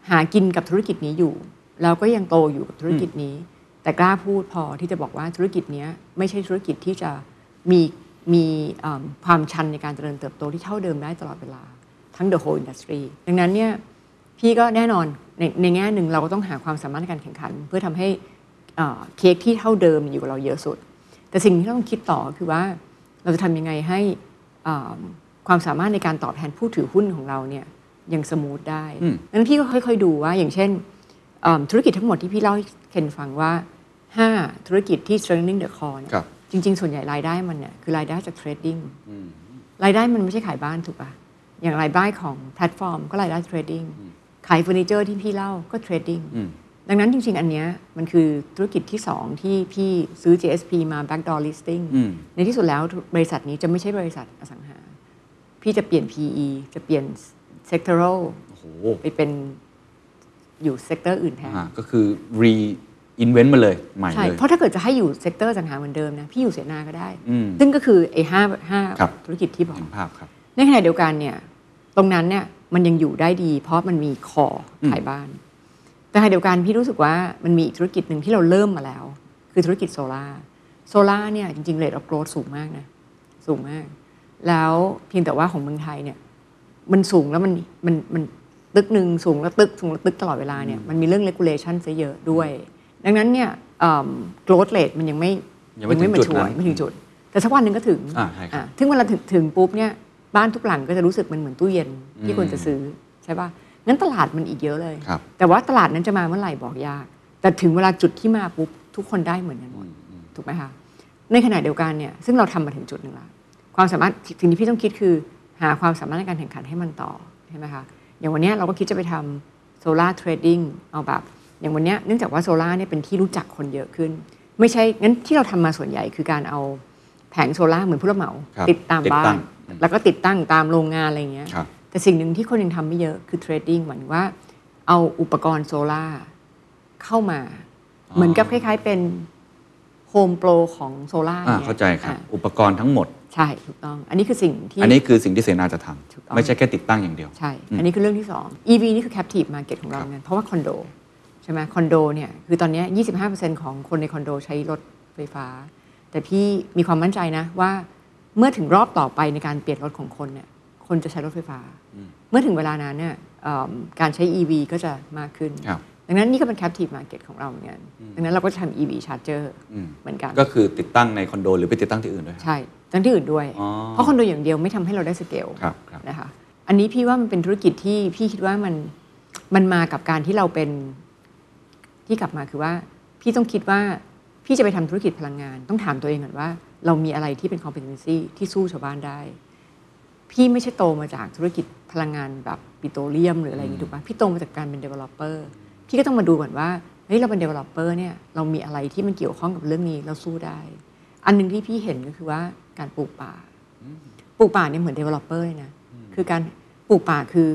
หากินกับธุรกิจนี้อยู่ แล้วก็ยังโตอยู่กับธุรกิจนี้ แต่กล้าพูดพอที่จะบอกว่าธุรกิจเนี้ยไม่ใช่ธุรกิจที่จะมีมีเอิ่มความชันในการเจริญเติบโตที่เท่าเดิมได้ตลอดเวลา ทั้ง the whole industry ดังนั้นเนี่ยพี่ก็แน่นอนในในแง่หนึ่งเราก็ต้องหาความสามารถในการแข่งขัน เพื่อทำให้ เอ่อเค้กที่เท่าเดิมอยู่กับเราเยอะสุด แต่สิ่งที่เราต้องคิดต่อก็คือว่าเราจะทำยังไงให้อ่าความสามารถในการตอบแทนผู้ถือหุ้นของเราเนี่ยยัง smooth ได้อืมดังนั้นพี่ก็ค่อยๆดูว่าอย่างเช่นอ่าธุรกิจทั้งหมดที่พี่เล่าให้เคนฟังว่า 5 ธุรกิจที่ strengthening the core เนี่ยครับจริง ๆ ส่วนใหญ่รายได้มันเนี่ยคือรายได้จาก tradingอืมรายได้มันไม่ใช่ขายบ้านถูกปะอย่างรายได้ของแพลตฟอร์ม ก็รายได้ trading ขายเฟอร์นิเจอร์ที่พี่เล่าก็ trading อืม ดังนั้นจริง ๆ อันเนี้ยมันคือธุรกิจที่ 2 ที่พี่ซื้อ JSP มา backdoor listing อืมในที่สุดแล้วบริษัทนี้จะไม่ใช่บริษัทอสังหา พี่จะเปลี่ยน PE จะเปลี่ยน sectoral โอ้โหไปเป็นอยู่ sector อื่นแทนอ่าก็คือ reinvent มาเลยใหม่ใช่เลย เพราะถ้าเกิดจะให้อยู่ sector อสังหาเหมือนเดิมนะ พี่อยู่เสนาก็ได้อืมซึ่งก็คือไอ้ห้าห้าครับธุรกิจที่บอกเห็นภาพครับ ในขณะเดียวกันเนี่ย ตรงนั้นเนี่ยมันยังอยู่ได้ดี เพราะมันมี core อืมขายบ้าน แต่ขณะเดียวกันพี่รู้สึกว่ามันมีอีกธุรกิจหนึ่งที่เราเริ่มมาแล้ว คือธุรกิจโซลาร์โซลาร์เนี่ยจริงๆ rate of growth สูงมากนะสูงมาก แล้วเพียงแต่ว่าของเมืองไทยเนี่ยมันสูงแล้วมันมันมันตึกหนึ่งสูงแล้วตึกสูงแล้วตึกตลอดเวลาเนี่ยมันมีเรื่อง regulation ซะเยอะด้วย ดังนั้นเนี่ยโกรธเรทมันยังไม่ยังไม่ถึงมาจุดช่วนั้ยนไม่ถึงจุด แต่สักวันหนึ่งก็ถึงอ่าใช่ครับอะถึงเวลาถึงถึงปุ๊บเนี่ยบ้านทุกหลังก็จะรู้สึกมันเหมือนตู้เย็นที่อืมควรจะซื้อใช่ป่ะ งั้นตลาดมันอีกเยอะเลยครับแต่ว่าตลาดนั้นจะมาเมื่อไหร่บอกยาก แต่ถึงเวลาจุดที่มาปุ๊บทุกคนได้เหมือนกันหมดถูกไหมคะในขณะเดียวกันเนี่ยซึ่งเราทำมาถึงจุดหนึ่งละความสามารถสิ่งที่พี่ต้องคิดคือ หาความสามารถในการแข่งขันให้มันต่อใช่ไหมคะอย่างวันเนี้ยเราก็คิดจะไปทำโซลาร์ trading เอาแบบ อย่างวันเนี้ยเนื่องจากว่าโซลาร์เนี่ยเป็นที่รู้จักคนเยอะขึ้น ไม่ใช่งั้นที่เราทำมาส่วนใหญ่คือการเอาแผงโซลาร์เหมือนผู้รับเหมาครับติดตามติดบ้าตั้นงอืมแล้วก็ติดตั้งตามโรงงานอะไรอย่างเงี้ยครับ แต่สิ่งหนึ่งที่คนยังทำไม่เยอะคือ trading หมายถึงว่าเอาอุปกรณ์โซลาร์เข้ามาอ๋อเหมือนกับคล้าย ๆ เป็นโฮมโปรของโซลาร์อ่าเนี่ยเข้าใจครับอ่าอุปกรณ์ทั้งหมด ใช่ถูกต้อง อันนี้คือสิ่งที่อันนี้คือสิ่งที่เสนาจะทถูกต้องำไม่ใช่แค่ติดตั้งอย่างเดียว ใช่อืมอันนี้คือเรื่องที่ 2 EV นี่คือ captive market ของเราครับเงินเพราะว่าคอนโดใช่ไหมคอนโดเนี่ยคือตอนเนี้ย25%ของคนในคอนโดใช้รถไฟฟ้า แต่พี่มีความมั่นใจนะว่าเมื่อถึงรอบต่อไปในการเปลี่ยนรถของคนเนี่ย คนจะใช้รถไฟฟ้า เมื่อถึงเวลานั้นเนี่ยเอิ่มการใช้ EV ก็จะมากขึ้นครับดัดังนั้นนี่ก็เป็น captive market ของเราเหมือนกัน ดังนั้นเราก็จะทำ EV charger อืมเหมือนกัน ก็คือติดตั้งในคอนโดหรือไปติดตั้งที่อื่นด้วยครับใช่ทั้งที่อื่นด้วยอ๋อเพราะคอนโดอย่างเดียวไม่ทำให้เราได้สเกลครับครับนะคะ อันนี้พี่ว่ามันเป็นธุรกิจที่พี่คิดว่ามันมันมากับการที่เราเป็นที่กลับมาคือว่า พี่ต้องคิดว่าพี่จะไปทำธุรกิจพลังงาน ต้องถามตัวเองก่อนว่า เรามีอะไรที่เป็น competency ที่สู้ชาวบ้านได้ พี่ไม่ใช่โตมาจากธุรกิจพลังงานแบบปิโตรเลียมหรืออะไรอย่างนี้ถูกปะพี่โตมาจากการเป็น developer พี่ก็ต้องมาดูก่อนว่าเฮ้ยเราเป็น developer เนี่ยเรามีอะไรที่มันเกี่ยวข้องกับเรื่องนี้เราสู้ได้ อันหนึ่งที่พี่เห็นก็คือว่าการปลูกป่า ปลูกป่าเนี่ยเหมือน developer เลยนะคือการปลูกป่าคือ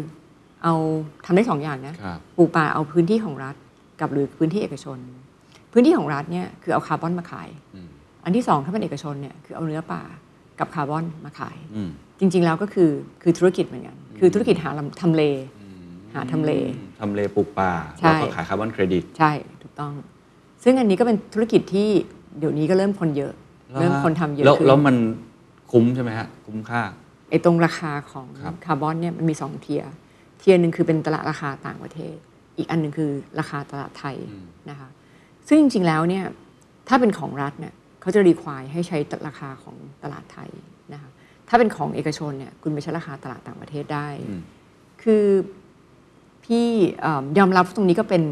เอาทำได้สองอย่างนะครับปลูกป่าเอาพื้นที่ของรัฐกับหรือพื้นที่เอกชน พื้นที่ของรัฐเนี่ยคือเอาคาร์บอนมาขายอืมอันที่สองถ้าเป็นเอกชนเนี่ยคือเอาเนื้อป่ากับคาร์บอนมาขายอืม จริง ๆ แล้วก็คือคือธุรกิจเหมือนกันคือธุรกิจหาลำทำเล หาทำเลทำเลปลูกป่าใช่แล้วก็ขายคาร์บอนเครดิต ใช่ถูกต้อง ซึ่งอันนี้ก็เป็นธุรกิจที่เดี๋ยวนี้ก็เริ่มคนเยอะ เริ่มคนทำเยอะแล้วขึ้นแล้วมันคุ้มใช่ไหมฮะ คุ้มค่าไอ้ตรงราคาของครับคาร์บอนเนี่ยมันมีสอง tier tier หนึ่งคือเป็นตลาดราคาต่างประเทศ อีกอันหนึ่งคือราคาตลาดไทยนะคะซึ่งจริง ๆ แล้วเนี่ยถ้าเป็นของรัฐเนี่ยเขาจะ require ให้ใช้ราคาของตลาดไทยนะคะ ถ้าเป็นของเอกชนเนี่ยคุณไปใช้ราคาตลาดต่างประเทศได้อืมคือพี่เอิ่มยอมรับตรงนี้ก็เป็น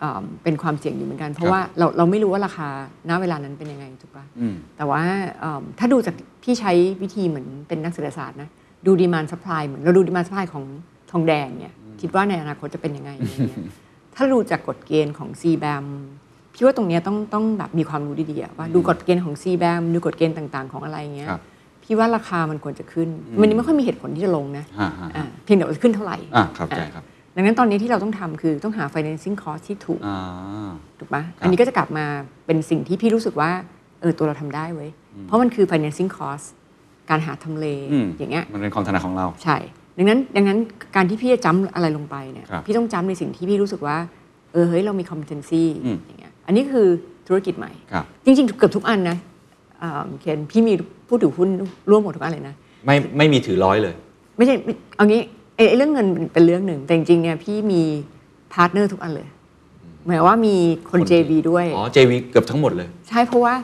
เอิ่มเป็นความเสี่ยงอยู่เหมือนกัน เพราะว่าเราเราไม่รู้ว่าราคาณเวลานั้นเป็นยังไงถูกปะอืมแต่ว่าเอิ่มถ้าดูจากพี่ใช้วิธีเหมือนเป็นนักเศรษฐศาสตร์นะดู demand supply เหมือนเราดู demand supply ของทองแดงเนี่ยคิดว่าในอนาคตจะเป็นยังไงอะไรเงี้ยถ้าดูจากกฎเกณฑ์ของ c b a m พี่ว่าตรงเนี้ยต้องต้องแบบมีความรู้ดีๆอะว่าดูกฎเกณฑ์ของ c b a m ดูกฎเกณฑ์ต่าง ๆ ของอะไรเงี้ยครับ พี่ว่าราคามันควรจะขึ้น มันยังไม่ค่อยมีเหตุผลที่จะลงนะฮะฮะอ่าเพียงแต่ว่าจะขึ้นเท่าไหร่อะครับใจครับ ดังนั้นตอนนี้ที่เราต้องทำคือต้องหา financing cost ที่ถูกอ่าถูกปะครับอันนี้ก็จะกลับมาเป็นสิ่งที่พี่รู้สึกว่าเออตัวเราทำได้เว้ย เพราะมันคือ financing cost การหาทำเลอืมอย่างเงี้ยมันเป็นความถนัดของเรา ใช่ ดังนั้นดังนั้นการที่พี่จะจำอะไรลงไปเนี่ยครับพี่ต้องจำในสิ่งที่พี่รู้สึกว่าเออเฮ้ยเรามี competency อืมอย่างเงี้ยอันนี้คือธุรกิจใหม่ครับจริงๆเกือบทุกอันนะอ่าเคนพี่มี ผู้ถือหุ้นร่วมหมดทุกอันเลยนะ ไม่ไม่มีถือร้อยเลย ไม่ใช่ไม่เอางี้ไอ้ไอ้เรื่องเงินเป็นเรื่องหนึ่ง แต่จริงๆเนี่ยพี่มี partner ทุกอันเลยหมายว่ามีคนคนที่ JV ด้วย อ๋อ JV เกือบทั้งหมดเลย ใช่เพราะว่า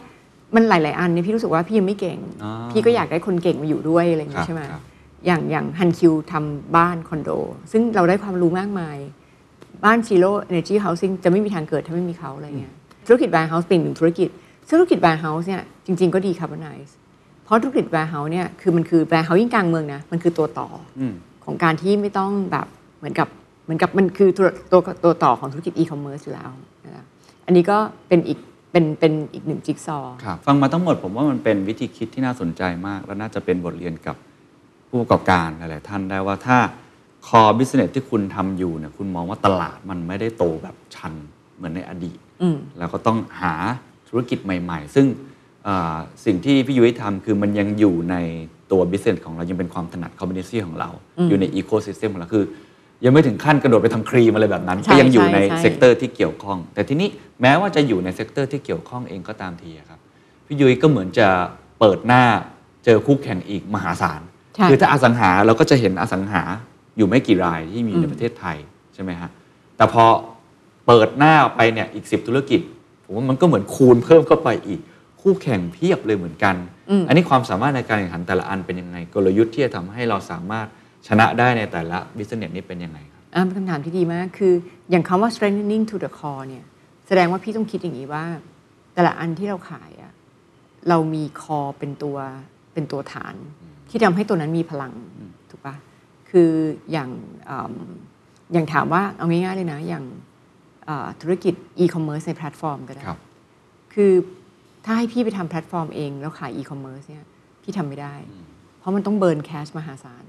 มันหลาย ๆ อันเนี่ยพี่รู้สึกว่าพี่ยังไม่เก่งอ๋อพี่ก็อยากได้คนเก่งมาอยู่ด้วยอะไรอย่างนี้ครับใช่ไหมครับอย่างอย่าง Hankyu ทำบ้านคอนโด ซึ่งเราได้ความรู้มากมาย บ้าน Zero Energy Housing จะไม่มีทางเกิดถ้าไม่มีเขาอะไรเงี้ยธุรกิจ warehouse เป็นอีกหนึ่งธุรกิจ ซึ่งธุรกิจ warehouse เนี่ยจริง ๆ ก็ decarbonize เพราะธุรกิจ warehouse เนี่ยคือมันคือ warehouse ยิ่งกลางเมืองนะมันคือตัวต่ออืมของการที่ไม่ต้องแบบเหมือนกับเหมือนกับมันคือตัวตัวตัวต่อของธุรกิจอีคอมเมิร์ซอยู่แล้วนะคะอันนี้ก็เป็นอีกเป็นเป็นอีกหนึ่งจิ๊กซอว์ครับฟังมาทั้งหมดผมว่ามันเป็นวิธีคิดที่น่าสนใจมาก และน่าจะเป็นบทเรียนกับผู้ประกอบการหลายๆท่านได้ว่าถ้า core business ที่คุณทำอยู่เนี่ยคุณมองว่าตลาดมันไม่ได้โตแบบชันเหมือนในอดีตอืมแล้วก็ต้องหาธุรกิจใหม่ ๆ ซึ่งอ่า สิ่งที่พี่ยุ้ยทำคือมันยังอยู่ในตัว business ของเรายังเป็นความถนัดคอมมิ n นิตี้ของเรา อยู่ในอีโค y ิสเต็มของเราคือ ยังไม่ถึงขั้นกระโดดไปทำครีมอะไรแบบนั้นใช่ก็ยังอยู่ในใช่ sector ที่เกี่ยวข้อง แต่ทีนี้แม้ว่าจะอยู่ใน sector ที่เกี่ยวข้องเองก็ตามทีอะครับพี่ยุ้ยก็เหมือนจะเปิดหน้าเจอคู่แข่งอีกมหาศาลใช่คือถ้าอสังหาเราก็จะเห็นอสังหาอยู่ไม่กี่รายที่มีในประเทศไทยใช่ไหมฮะแต่พอเปิดหน้าออกไปเนี่ยอีกสิบธุรกิจผมว่ามันก็เหมือนคูณเพิ่มเข้าไปอีก คู่แข่งเพียบเลยเหมือนกัน อันนี้ความสามารถในการแข่งขันแต่ละอันเป็นยังไง กลยุทธ์ที่จะทำให้เราสามารถชนะได้ในแต่ละบิสเนสนี้เป็นยังไงครับอ่าเป็นคำถามที่ดีมากคืออย่างคำว่า strengthening to the core เนี่ยแสดงว่าพี่ต้องคิดอย่างนี้ว่า แต่ละอันที่เราขายอะเรามี core เป็นตัวเป็นตัวฐาน ที่ทำให้ตัวนั้นมีพลังถูกปะคืออย่างอืมอย่างถามว่าเอาง่ายๆเลยนะอย่างอ่าธุรกิจ e-commerce ในแพลตฟอร์มก็ได้ครับคือ ถ้าให้พี่ไปทำแพลตฟอร์มเอง แล้วขาย e-commerce เนี่ยพี่ทำไม่ได้ เพราะมันต้อง burn cash มหาศาล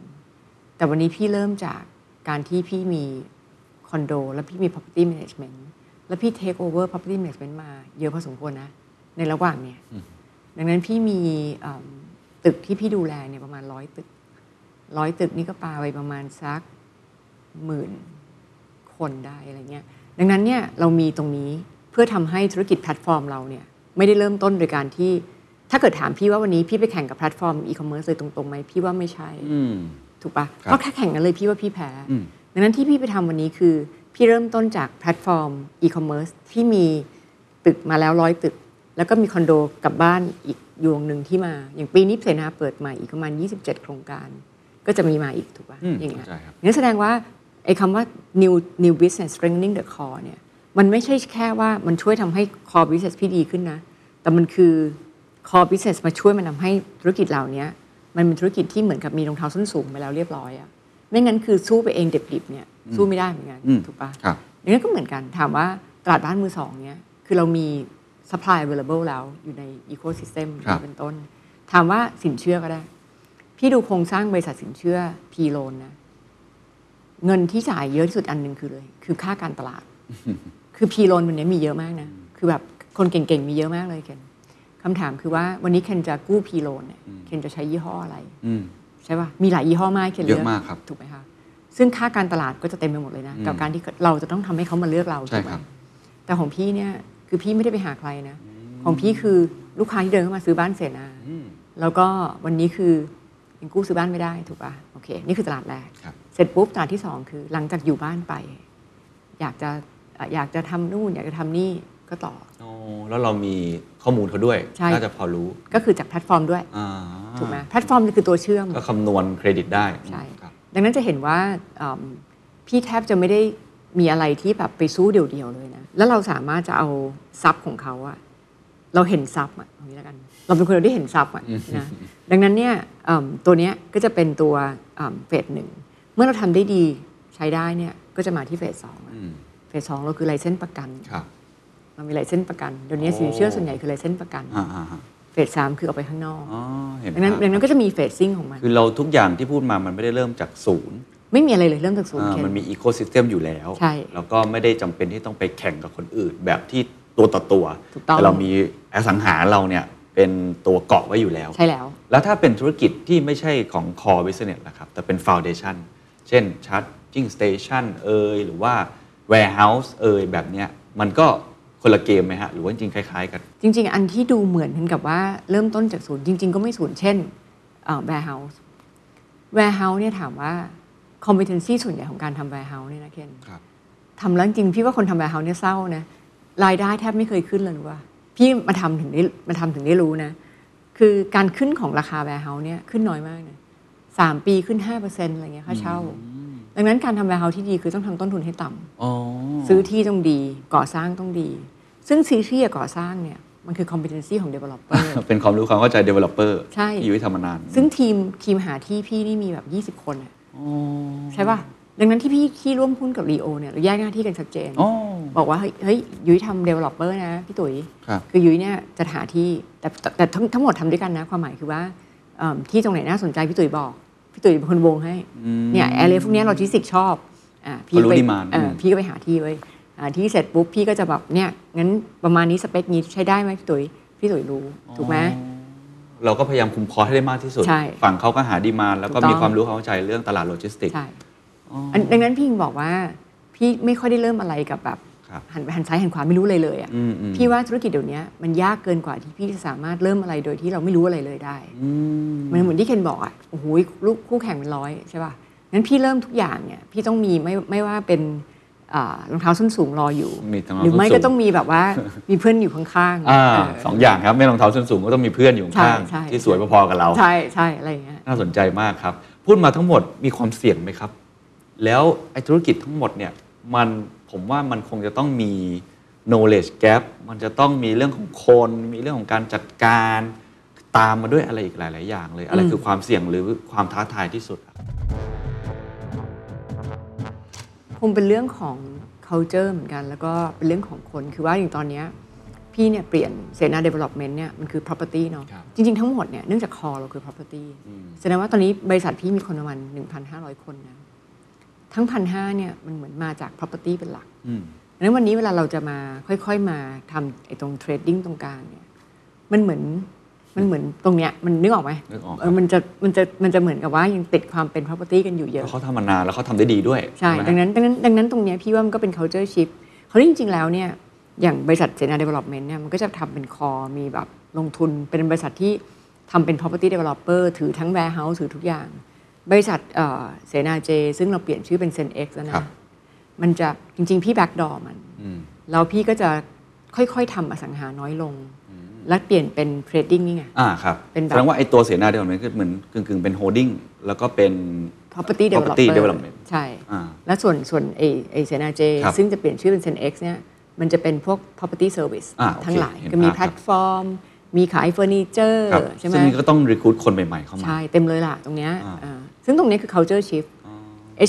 แต่วันนี้พี่เริ่มจากการที่พี่มีคอนโดแล้วพี่มี property management แล้วพี่ take over property management มาเยอะพอสมควรนะ ในระหว่างเนี่ยดังนั้นพี่มีอืมตึกที่พี่ดูแลเนี่ยประมาณร้อยตึกร้อยตึกนี่ก็ปาไปประมาณสักหมื่นคนได้อะไรเงี้ยดังนั้นเนี่ยเรามีตรงนี้เพื่อทำให้ธุรกิจแพลตฟอร์มเราเนี่ย ไม่ได้เริ่มต้นโดยการที่ ถ้าเกิดถามพี่ว่าวันนี้พี่ไปแข่งกับแพลตฟอร์มอีคอมเมิร์ซเลยตรงๆไหมพี่ว่าไม่ใช่อืมถูกปะครับเพราะแค่แข่งกันเลยพี่ว่าพี่แพ้อืมดังนั้นที่พี่ไปทำวันนี้คือพี่เริ่มต้นจากแพลตฟอร์มอีคอมเมิร์ซที่มีตึกมาแล้วร้อยตึก แล้วก็มีคอนโดกับบ้านอีกยวงหนึ่งที่มา อย่างปีนี้เสนาเปิดใหม่อีกประมาณ 27 โครงการ ก็จะมีมาอีกถูกป่ะอืมอย่างเงี้ยเข้าใจครับงั้นแสดงว่าไอ้คำว่า new new business strengthening the core เนี่ย มันไม่ใช่แค่ว่ามันช่วยทำให้ core business พี่ดีขึ้นนะ แต่มันคือ core business มาช่วยมันทำให้ธุรกิจเหล่านี้มันเป็นธุรกิจที่เหมือนกับมีรองเท้าส้นสูงไปแล้วเรียบร้อยอะไม่งั้นคือสู้ไปเองดิบๆเนี่ยสู้ไม่ได้เหมือนกันอืมถูกปะครับอย่างนั้นก็เหมือนกันถามว่าตลาดบ้านมือสองเนี่ยคือเรามี supply available แล้วอยู่ใน ecosystem ครับเป็นต้น ถามว่าสินเชื่อก็ได้ พี่ดูโครงสร้างบริษัทสินเชื่อ P loan นะเงินที่จ่ายเยอะที่สุดอันหนึ่งคือเลย คือค่าการตลาด คือ P loan วันนี้มีเยอะมากนะ คือแบบคนเก่งๆ มีเยอะมากเลยเคนคำถามคือว่าวันนี้เคนจะกู้ P loan เนี่ยเคนจะใช้ยี่ห้ออะไรอืมใช่ป่ะมีหลายยี่ห้อมากเคนเลืเยอะมากครับถูกไหมคะซึ่งค่าการตลาดก็จะเต็มไปหมดเลยนะอืมกับการที่เราจะต้องทำให้เขามาเลือกเราใช่ถูกไหมครับแต่ของพี่เนี่ยคือพี่ไม่ได้ไปหาใครนะ ของพี่คือลูกค้าที่เดินเข้ามาซื้อบ้านเสนาอืมแล้วก็วันนี้คือยังกู้ซื้อบ้านไม่ได้ถูกป่ะโอเค นี่คือตลาดแรกครับเสร็จปุ๊บตลาดที่สองคือ หลังจากอยู่บ้านไป อยากจะเอ่ออยากจะทำนู่นอยากจะทำนี่ก็ต่อโอ้แล้วเรามีข้อมูลเขาด้วยใช่น่าจะพอรู้ก็คือจากแพลตฟอร์มด้วยอ่าถูกไหมแพลตฟอร์มนี่คือตัวเชื่อม ก็คำนวณเครดิตได้ใช่ครับดังนั้นจะเห็นว่าอืมพี่แทบจะไม่ได้มีอะไรที่แบบไปสู้เดี่ยวๆเลยนะ แล้วเราสามารถจะเอาทรัพย์ของเขาอะเราเห็นทรัพย์อะตรงนี้แล้วกัน เราเป็นคนเดียวที่เห็นทรัพย์อะนะดังนั้นเนี่ยอืมตัวเนี้ยก็จะเป็นตัวอืม phase หนึ่งเมื่อเราทำได้ดีใช้ได้เนี่ยก็จะมาที่ phase สองอะอืม phase สองเราคือ license ประกันครับเรามี license ประกันเดี๋ยวนี้โอ้สินเชื่อส่วนใหญ่คือ license ประกันอ่าอ่าอ่า phase สามคือเอาไปข้างนอกอ๋อเห็นดังนั้นภาพดังนั้นก็จะมี phasing ของมัน คือเราทุกอย่างที่พูดมามันไม่ได้เริ่มจากศูนย์ ไม่มีอะไรเลยเริ่มจากศูนย์อ่าเคนมันมี ecosystem อยู่แล้วใช่แล้วก็ไม่ได้จำเป็นที่ต้องไปแข่งกับคนอื่น แบบที่ตัวต่อตัวถูกต้องแต่เรามีอสังหาเราเนี่ยเป็นตัวเกาะไว้อยู่แล้ว ใช่แล้ว แล้วถ้าเป็นธุรกิจที่ไม่ใช่ของ core business ล่ะครับ แต่เป็น foundation เช่น charging station เอยหรือว่า warehouse เอยแบบเนี้ยมันก็คนละเกมไหมฮะ หรือว่าจริงๆคล้ายๆ กัน จริง ๆ อันที่ดูเหมือนกันกับว่าเริ่มต้นจากศูนย์จริง ๆ ก็ไม่ศูนย์เช่นเอ่อ warehouse warehouse เนี่ยถามว่า competency ส่วนใหญ่ของการทำ warehouse เนี่ยนะเคนครับทำแล้วจริงๆพี่ว่าคนทำ warehouse เนี่ยเศร้านะรายได้แทบไม่เคยขึ้นเลยรู้ว่า พี่มาทำถึงได้มาทำถึงได้รู้นะ คือการขึ้นของราคา warehouse เนี่ยขึ้นน้อยมากนะสามปีขึ้น5%อะไรเงี้ยค่าเช่า ดังนั้นการทำ warehouse ที่ดีคือต้องทำต้นทุนให้ต่ำ อ๋อซื้อที่ต้องดีก่อสร้างต้องดี ซึ่งซื้อที่กับก่อสร้างเนี่ย มันคือ competency ของ developer เป็นความรู้ความเข้าใจ developer ใช่ ที่อยู่ที่ทำมานานซึ่งทีมทีมหาที่พี่นี่มีแบบ 20 คนอะใช่ป่ะ ดังนั้นที่พี่ที่ร่วมหุ้นกับ Leo เนี่ยเราแยกหน้าที่กันชัดเจน อ๋อบอกว่า เฮ้ยเฮ้ยยุ้ยทำ developer นะ พี่ตุ๋ย ครับคือยุ้ยเนี่ยจะหาที่แต่แต่แต่ทั้งทั้งหมดทำด้วยกันนะ ความหมายคือว่าเอิ่มที่ตรงไหนน่าสนใจพี่ตุ๋ยบอก พี่ตุ๋ยเป็นคนวงให้เนี่ย area พวกเนี้โลจิสติกส์ชอบอ่าพี่เขารู้ไป demand เอออืมพี่ก็ไปหาที่ไว้หาที่เสร็จปุ๊บพี่ก็จะแบบเนี่ยงั้นประมาณนี้สเปคนี้ใช้ได้ไหมพี่ตุ๋ยพี่ตุ๋ยรู้ถูกไหมเราก็พยายามคุม cost ให้ได้มากที่สุดใช่ฝั่งเขาก็หา demand แล้วก็ถูกต้องมีความรู้ความเข้าใจเรื่องตลาดโลจิสติกส์ใช่อันดังนั้นพี่ยิงบอกว่าพี่ไม่ค่อยได้เริ่มอะไรกับแบบครับ หันไปหันซ้ายหันขวาไม่รู้เลยเลยอะอืมอืมพี่ว่าธุรกิจเดี๋ยวนี้มันยากเกินกว่าที่พี่จะสามารถเริ่มอะไรโดยที่เราไม่รู้อะไรเลยได้อืมมันเหมือนที่เคนบอกอะโอ้โหลูกคู่แข่งเป็นร้อยใช่ป่ะงั้นพี่เริ่มทุกอย่างเนี่ยพี่ต้องมีไม่ไม่ว่าเป็นอ่ารองเท้าส้นสูงรออยู่มีรองเท้าหรือไม่ส้นสูงก็ต้องมีแบบว่ามีเพื่อนอยู่ข้างๆอ่าเออสองอย่างครับไม่รองเท้าส้นสูงก็ต้องมีเพื่อนอยู่ข้างใช่ใช่ๆที่สวยพอๆกับเรา ใช่ใช่อะไรอย่างเงี้ยน่าสนใจมากครับ พูดมาทั้งหมดมีความเสี่ยงไหมครับ แล้วไอ้ธุรกิจทั้งหมดเนี่ยมัน ผมว่ามันคงจะต้องมี knowledge gap มันจะต้องมีเรื่องของคน มีเรื่องของการจัดการตามมาด้วยอะไรอีกหลาย ๆ อย่างเลย อะไรอืมคือความเสี่ยงหรือความท้าทายที่สุดครับคงเป็นเรื่องของ culture เหมือนกัน แล้วก็เป็นเรื่องของคนคือว่าอย่างตอนเนี้ยพี่เนี่ยเปลี่ยนเสนา development เนี่ยมันคือ property เนาะครับจริง ๆ ทั้งหมดเนี่ยเนื่องจาก core เราคือ property แสดงว่าตอนนี้บริษัทพี่มีคนประมาณ1,500 คนนะ ทั้งพันห้าเนี่ยมันเหมือนมาจาก property เป็นหลักอืมดังนั้นวันนี้เวลาเราจะมาค่อย ๆ มาทำไอ้ตรง trading ตรงกลางเนี่ยมันเหมือนมันเหมือนตรงเนี้ยมันนึกออกไหมนึกออกครับเออมันจะมันจะมันจะเหมือนกับว่ายังติดความเป็น property กันอยู่เยอะเพอะราะเขาทำมานานแล้วเขาทำได้ดีด้วยใช่ ไหมดังนั้นดังนั้นดังนั้นตรงเนี้ยพี่ว่ามันก็เป็น culture shift เขาจริง ๆ แล้วเนี่ยอย่างบริษัทเจนา development เนี่ยมันก็จะทำเป็นคอมีแบบลงทุนเป็นบริษัทที่ทำเป็น property developer ถือทั้ง warehouse ถือทุกอย่าง บริษัทเอ่อเสนาเจ ซึ่งเราเปลี่ยนชื่อเป็น Zen X แล้วนะครับมันจะจริง ๆ พี่ backdoor มันอืมแล้วพี่ก็จะค่อยๆทำอสังหาน้อยลง และเปลี่ยนเป็น trading นี่ไงอ่าครับเป็นแบบแสดงว่าไอ้ตัวเสนาเดียวนั้นคือเหมือนกึ่งๆ เป็น holding แล้วก็เป็น property property developer development ใช่อ่าแล้วส่วนส่วนเอเอเสนาเจครับซึ่งจะเปลี่ยนชื่อเป็นเซนเอ็กซ์เนี่ยมันจะเป็นพวก property service อ่าโอเคทั้งหลายเห็นก็มีภาพแพลตฟอร์ม มีขายเฟอร์นิเจอร์ครับใช่ไหมซึ่งนี่ก็ต้อง recruit คนใหม่ ๆ เข้ามา ใช่ เต็มเลยล่ะตรงเนี้ยอ่าอ่าซึ่งตรงเนี้ยคือ culture shift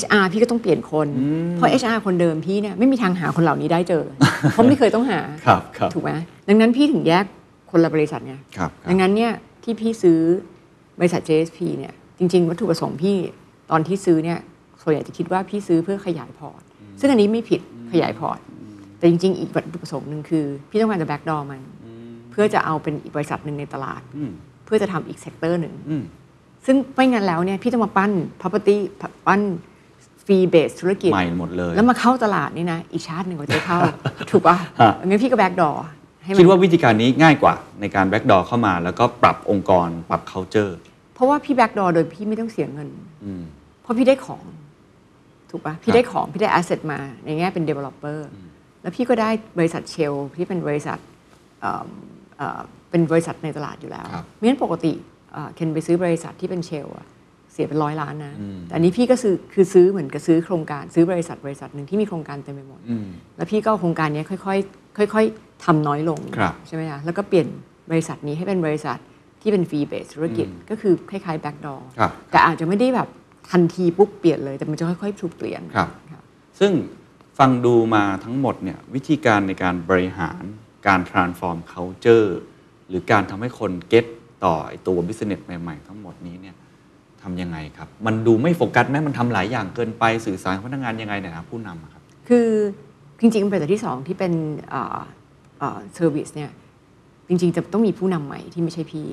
HR พี่ก็ต้องเปลี่ยนคน เพราะ HR คนเดิมพี่เนี่ยไม่มีทางหาคนเหล่านี้ได้เจอ เพราะไม่เคยต้องหาครับครับถูกไหมดังนั้นพี่ถึงแยกคนละบริษัทไงครับครับดังนั้นเนี่ยที่พี่ซื้อบริษัท JSP เนี่ยจริง ๆ วัตถุประสงค์พี่ตอนที่ซื้อเนี่ยส่วนใหญ่จะคิดว่าพี่ซื้อเพื่อขยายพอร์ต ซึ่งอันนี้ไม่ผิดขยายพอร์ต แต่จริง ๆ อีกวัตถุประสงค์หนึ่งคือ พี่ต้องการจะ backdoor มัน เพื่อจะเอาเป็นอีกบริษัทหนึ่งในตลาดอืมเพื่อจะทำอีก sector หนึ่งอืมซึ่งไม่งั้นแล้วเนี่ยพี่ต้องมาปั้น property ปั้น fee base ธุรกิจใหม่หมดเลย แล้วมาเข้าตลาดนี่นะ อีกชาติหนึ่งกว่าจะเข้า ถูกป่ะฮะงั้นพี่ก็ backdoorให้มันคิดว่าวิธีการนี้ง่ายกว่าในการแบ็กดอเข้ามาแล้วก็ปรับองค์กรปรับ culture เพราะว่าพี่แบ็กดอโดยพี่ไม่ต้องเสียเงินอืมเพราะพี่ได้ของ ถูกปะครัพี่บได้ของพี่ได้ asset มาในแง่เป็น developer แล้วพี่ก็ได้บริษัทเชลที่เป็นบริษัท เอ่อเอ่อเป็นบริษัทในตลาดอยู่แล้วครับไม่งั้นปกติเอ่อเคนไปซื้อบริษัทที่เป็นเชลอะเสียเป็นร้อยล้านนะอืมแต่อันนี้พี่ก็ซื้อคือซื้อเหมือนกับซื้อโครงการซื้อบริษัทบริษัทหนึ่งที่มีโครงการเต็มไปหมดอืมแล้วพี่ก็เอาโครงการเนี้ยค่อยๆค่อยๆทำน้อยลงครับใช่ไหมคะแล้วก็เปลี่ยนบริษัทนี้ให้เป็นบริษัทที่เป็นฟรีเบสธุรกิจก็คือคล้ายๆแบ็กดอครับแต่อาจจะไม่ได้แบบทันทีปุ๊บเปลี่ยนเลย แต่มันจะค่อยๆถูกเปลี่ยนครับครับซึ่งฟังดูมาทั้งหมดเนี่ยวิธีการในการบริหาร การ transform culture หรือการทำให้คนเก็ตต่อไอ้ตัว business ใหม่ ๆ ทั้งหมดนี้เนี่ยทำยังไงครับ มันดูไม่โฟกัสไหมมันทำหลายอย่างเกินไปสื่อสารกับพนักงานยังไงเนี่ยนะครับผู้นำอะครับ คือจริงๆบริษัทที่สองที่เป็น service เนี่ยจริงๆ จะต้องมีผู้นำใหม่ที่ไม่ใช่พี่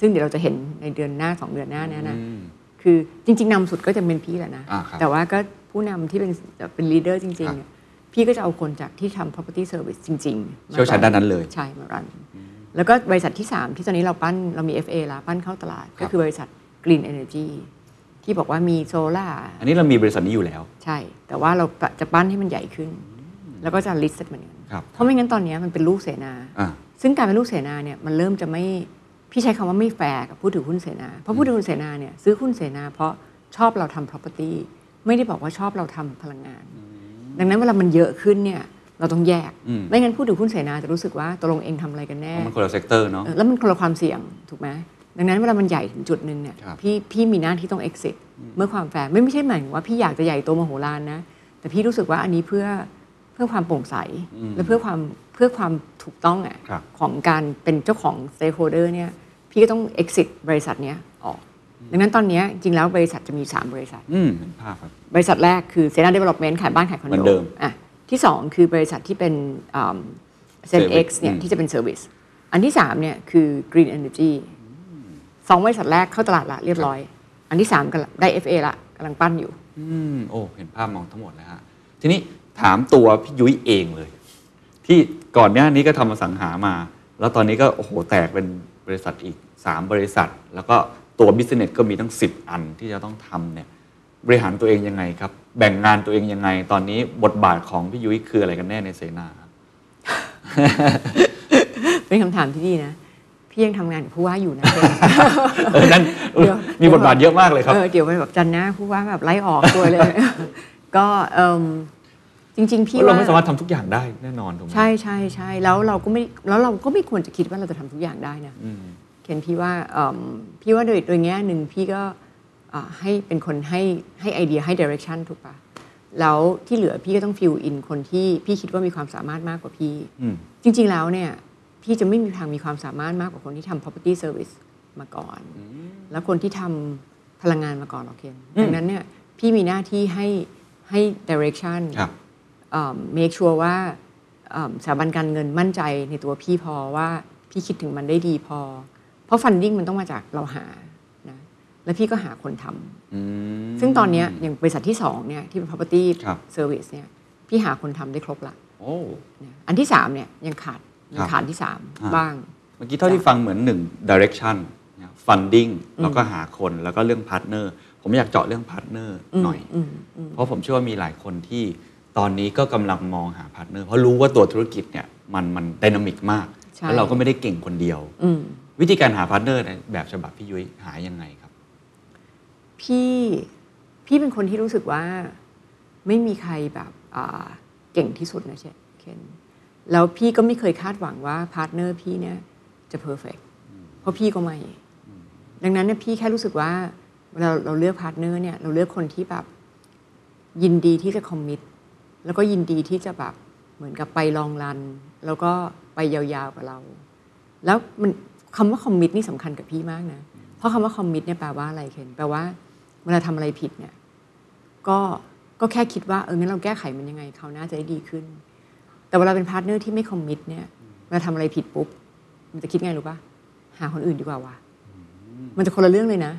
ซึ่งเดี๋ยวเราจะเห็นในเดือนหน้าสองเดือนหน้าเนี้นะอืมคือจริง ๆนำสุดก็จะเป็นพี่แหละนะอ่าครับแต่ว่าก็ผู้นำที่เป็นเป็น leader จริงๆครับเนี่ย พี่ก็จะเอาคนจากที่ทำ property service จริงๆเชี่ยวชาญด้านนั้นเลย ใช่มา run แล้วก็บริษัทที่ 3 ที่ตอนนี้เราปั้นเรามี FA แล้วปั้นเข้าตลาด ก็คือบริษัท Green Energy ที่บอกว่ามีโซล่าอันนี้เรามีบริษัทนี้อยู่แล้ว ใช่ แต่ว่าเราจะปั้นให้มันใหญ่ขึ้น แล้วก็จะ list เหมือนกันครับเพราะไม่งั้นตอนนี้มันเป็นลูกเสนาอ่าซึ่งการเป็นลูกเสนาเนี่ยมันเริ่มจะไม่พี่ใช้คำว่าไม่แฟร์กับผู้ถือหุ้นเสนา เพราะผู้ถือหุ้นเสนาเนี่ยซื้อหุ้นเสนา เพราะชอบเราทำ property ไม่ได้บอกว่าชอบเราทำพลังงาน ดังนั้นเวลามันเยอะขึ้นเนี่ยเราต้องแยกอืมไม่งั้นผู้ถือหุ้นเสนาจะรู้สึกว่าตกลงเองทำอะไรกันแน่เพราะมันคนละ sector เนาะเออแล้วมันคนละความเสี่ยงถูกไหมดังนั้นเวลามันใหญ่ถึงจุดหนึ่งเนี่ยครับพี่พี่มีหน้าที่ต้อง exit เมื่อความแฟร์ไม่ไม่ใช่หมายถึงว่าพี่อยากจะใหญ่โตมโหฬารนะ แต่พี่รู้สึกว่าอันนี้เพื่อเพื่อความโปร่งใส และเพื่อความเพื่อความถูกต้องอะครับของการเป็นเจ้าของ stakeholder เนี่ยพี่ก็ต้อง exit บริษัทเนี้ยออก ดังนั้นตอนเนี้ยจริงแล้วบริษัทจะมี 3 บริษัทอืมเห็นภาพครับบริษัทแรกคือเสนาเดเวล็อปเมนต์ขายบ้านขายคอนโดเหมือนเดิมอะที่ 2 คือบริษัทที่เป็นเซนเอ็ก Service ซ์เนี่ยอืมที่จะเป็น service อันที่3เนี่ยคือ Green Energy สองบริษัทแรกเข้าตลาดละเรียบร้อย อันที่3กำลังได้ FA ละกำลังปั้นอยู่ อืมโอ้เห็นภาพมองทั้งหมดแล้วฮะทีนี้ถามตัวพี่ยุ้ยเองเลย ที่ก่อนหน้านี้ก็ทำอสังหามา แล้วตอนนี้ก็โอ้โหแตกเป็นบริษัทอีก 3 บริษัท แล้วก็ ตัว business ก็มีตั้ง 10 อันที่จะต้องทำเนี่ยบริหารตัวเองยังไงครับ แบ่งงานตัวเองยังไง ตอนนี้บทบาทของพี่ยุ้ยคืออะไรกันแน่ในเซนาครับเป็นคำถามที่ดีนะ พี่ยังทำงานกับผู้ว่าอยู่นะเออนั่นเดี๋ยวมีบทบาทเยอะมากเลยครับเออเดี๋ยวไปแบบจันทร์หน้าผู้ว่าแบบไล่ออกตัวเลย ก็เอิ่มจริงๆพี่เราว่าไม่สามารถทำทุกอย่างได้แน่นอนถูกไหมใช่ใช่ใช่แล้วเราก็ไม่แล้วเราก็ไม่ควรจะคิดว่าเราจะทำทุกอย่างได้นะอืม เคนพี่ว่าเอิ่มพี่ว่าโดยโดยแง่หนึ่งพี่ก็อ่าให้เป็นคนให้ให้ไอเดียให้ direction ถูกปะแล้วที่เหลือพี่ก็ต้อง fill in คนที่พี่คิดว่ามีความสามารถมากกว่าพี่อืมจริง ๆ แล้วเนี่ยพี่จะไม่มีทางมีความสามารถมากกว่าคนที่ทำ property service มาก่อน แล้วคนที่ทำพลังงานมาก่อนหรอกเคนอืมดังนั้นเนี่ยพี่มีหน้าที่ให้ให้ direction ครับเอ่อ make sure ว่าเอิ่มสถาบันการเงินมั่นใจในตัวพี่พอว่าพี่คิดถึงมันได้ดีพอ เพราะ funding มันต้องมาจากเราหานะแล้วพี่ก็หาคนทำอืมซึ่งตอนเนี้ยอย่างบริษัทที่สองเนี่ยที่เป็น property กับ service เนี่ยพี่หาคนทำได้ครบละโอ้นะอันที่สามเนี่ยยังขาดยัครับยังขาดที่สามอ่าบ้าง เมื่อกี้เท่าที่ฟังเหมือนหนึ่ง direction เนี่ย funding แล้วก็หาคนแล้วก็เรื่อง partner ผมอยากเจาะเรื่อง partner หน่อยอืมอืมเพราะผมเชื่อว่ามีหลายคนที่ตอนนี้ก็กำลังมองหา partner เพราะรู้ว่าตัวธุรกิจเนี่ยมันมัน dynamic มากใช่แล้วเราก็ไม่ได้เก่งคนเดียวอืม วิธีการหา partner ในแบบฉบับพี่ยุ้ยหายังไงครับ พี่พี่เป็นคนที่รู้สึกว่าไม่มีใครแบบอ่าเก่งที่สุดนะเชเคนแล้วพี่ก็ไม่เคยคาดหวังว่า partner พี่เนี่ยจะ perfect เพราะพี่ก็ไม่ ดังนั้นเนี่ยพี่แค่รู้สึกว่าเวลาเราเลือก partner เนี่ยเราเลือกคนที่แบบยินดีที่จะ commit แล้วก็ยินดีที่จะแบบเหมือนกับไปลอง run แล้วก็ไปยาวๆกับเรา แล้วมัน คำว่า commit นี่สำคัญกับพี่มากนะ เพราะคำว่า commit เนี่ยแปลว่าอะไรเคนแปลว่าเวลาทำอะไรผิดเนี่ย ก็ก็แค่คิดว่าเอองั้นเราแก้ไขมันยังไงคราวหน้าจะได้ดีขึ้น แต่เวลาเป็น partner ที่ไม่ commit เนี่ยเวลาทำอะไรผิดปุ๊บ มันจะคิดไงรู้ปะหาคนอื่นดีกว่าว่ะมันจะคนละเรื่องเลยนะ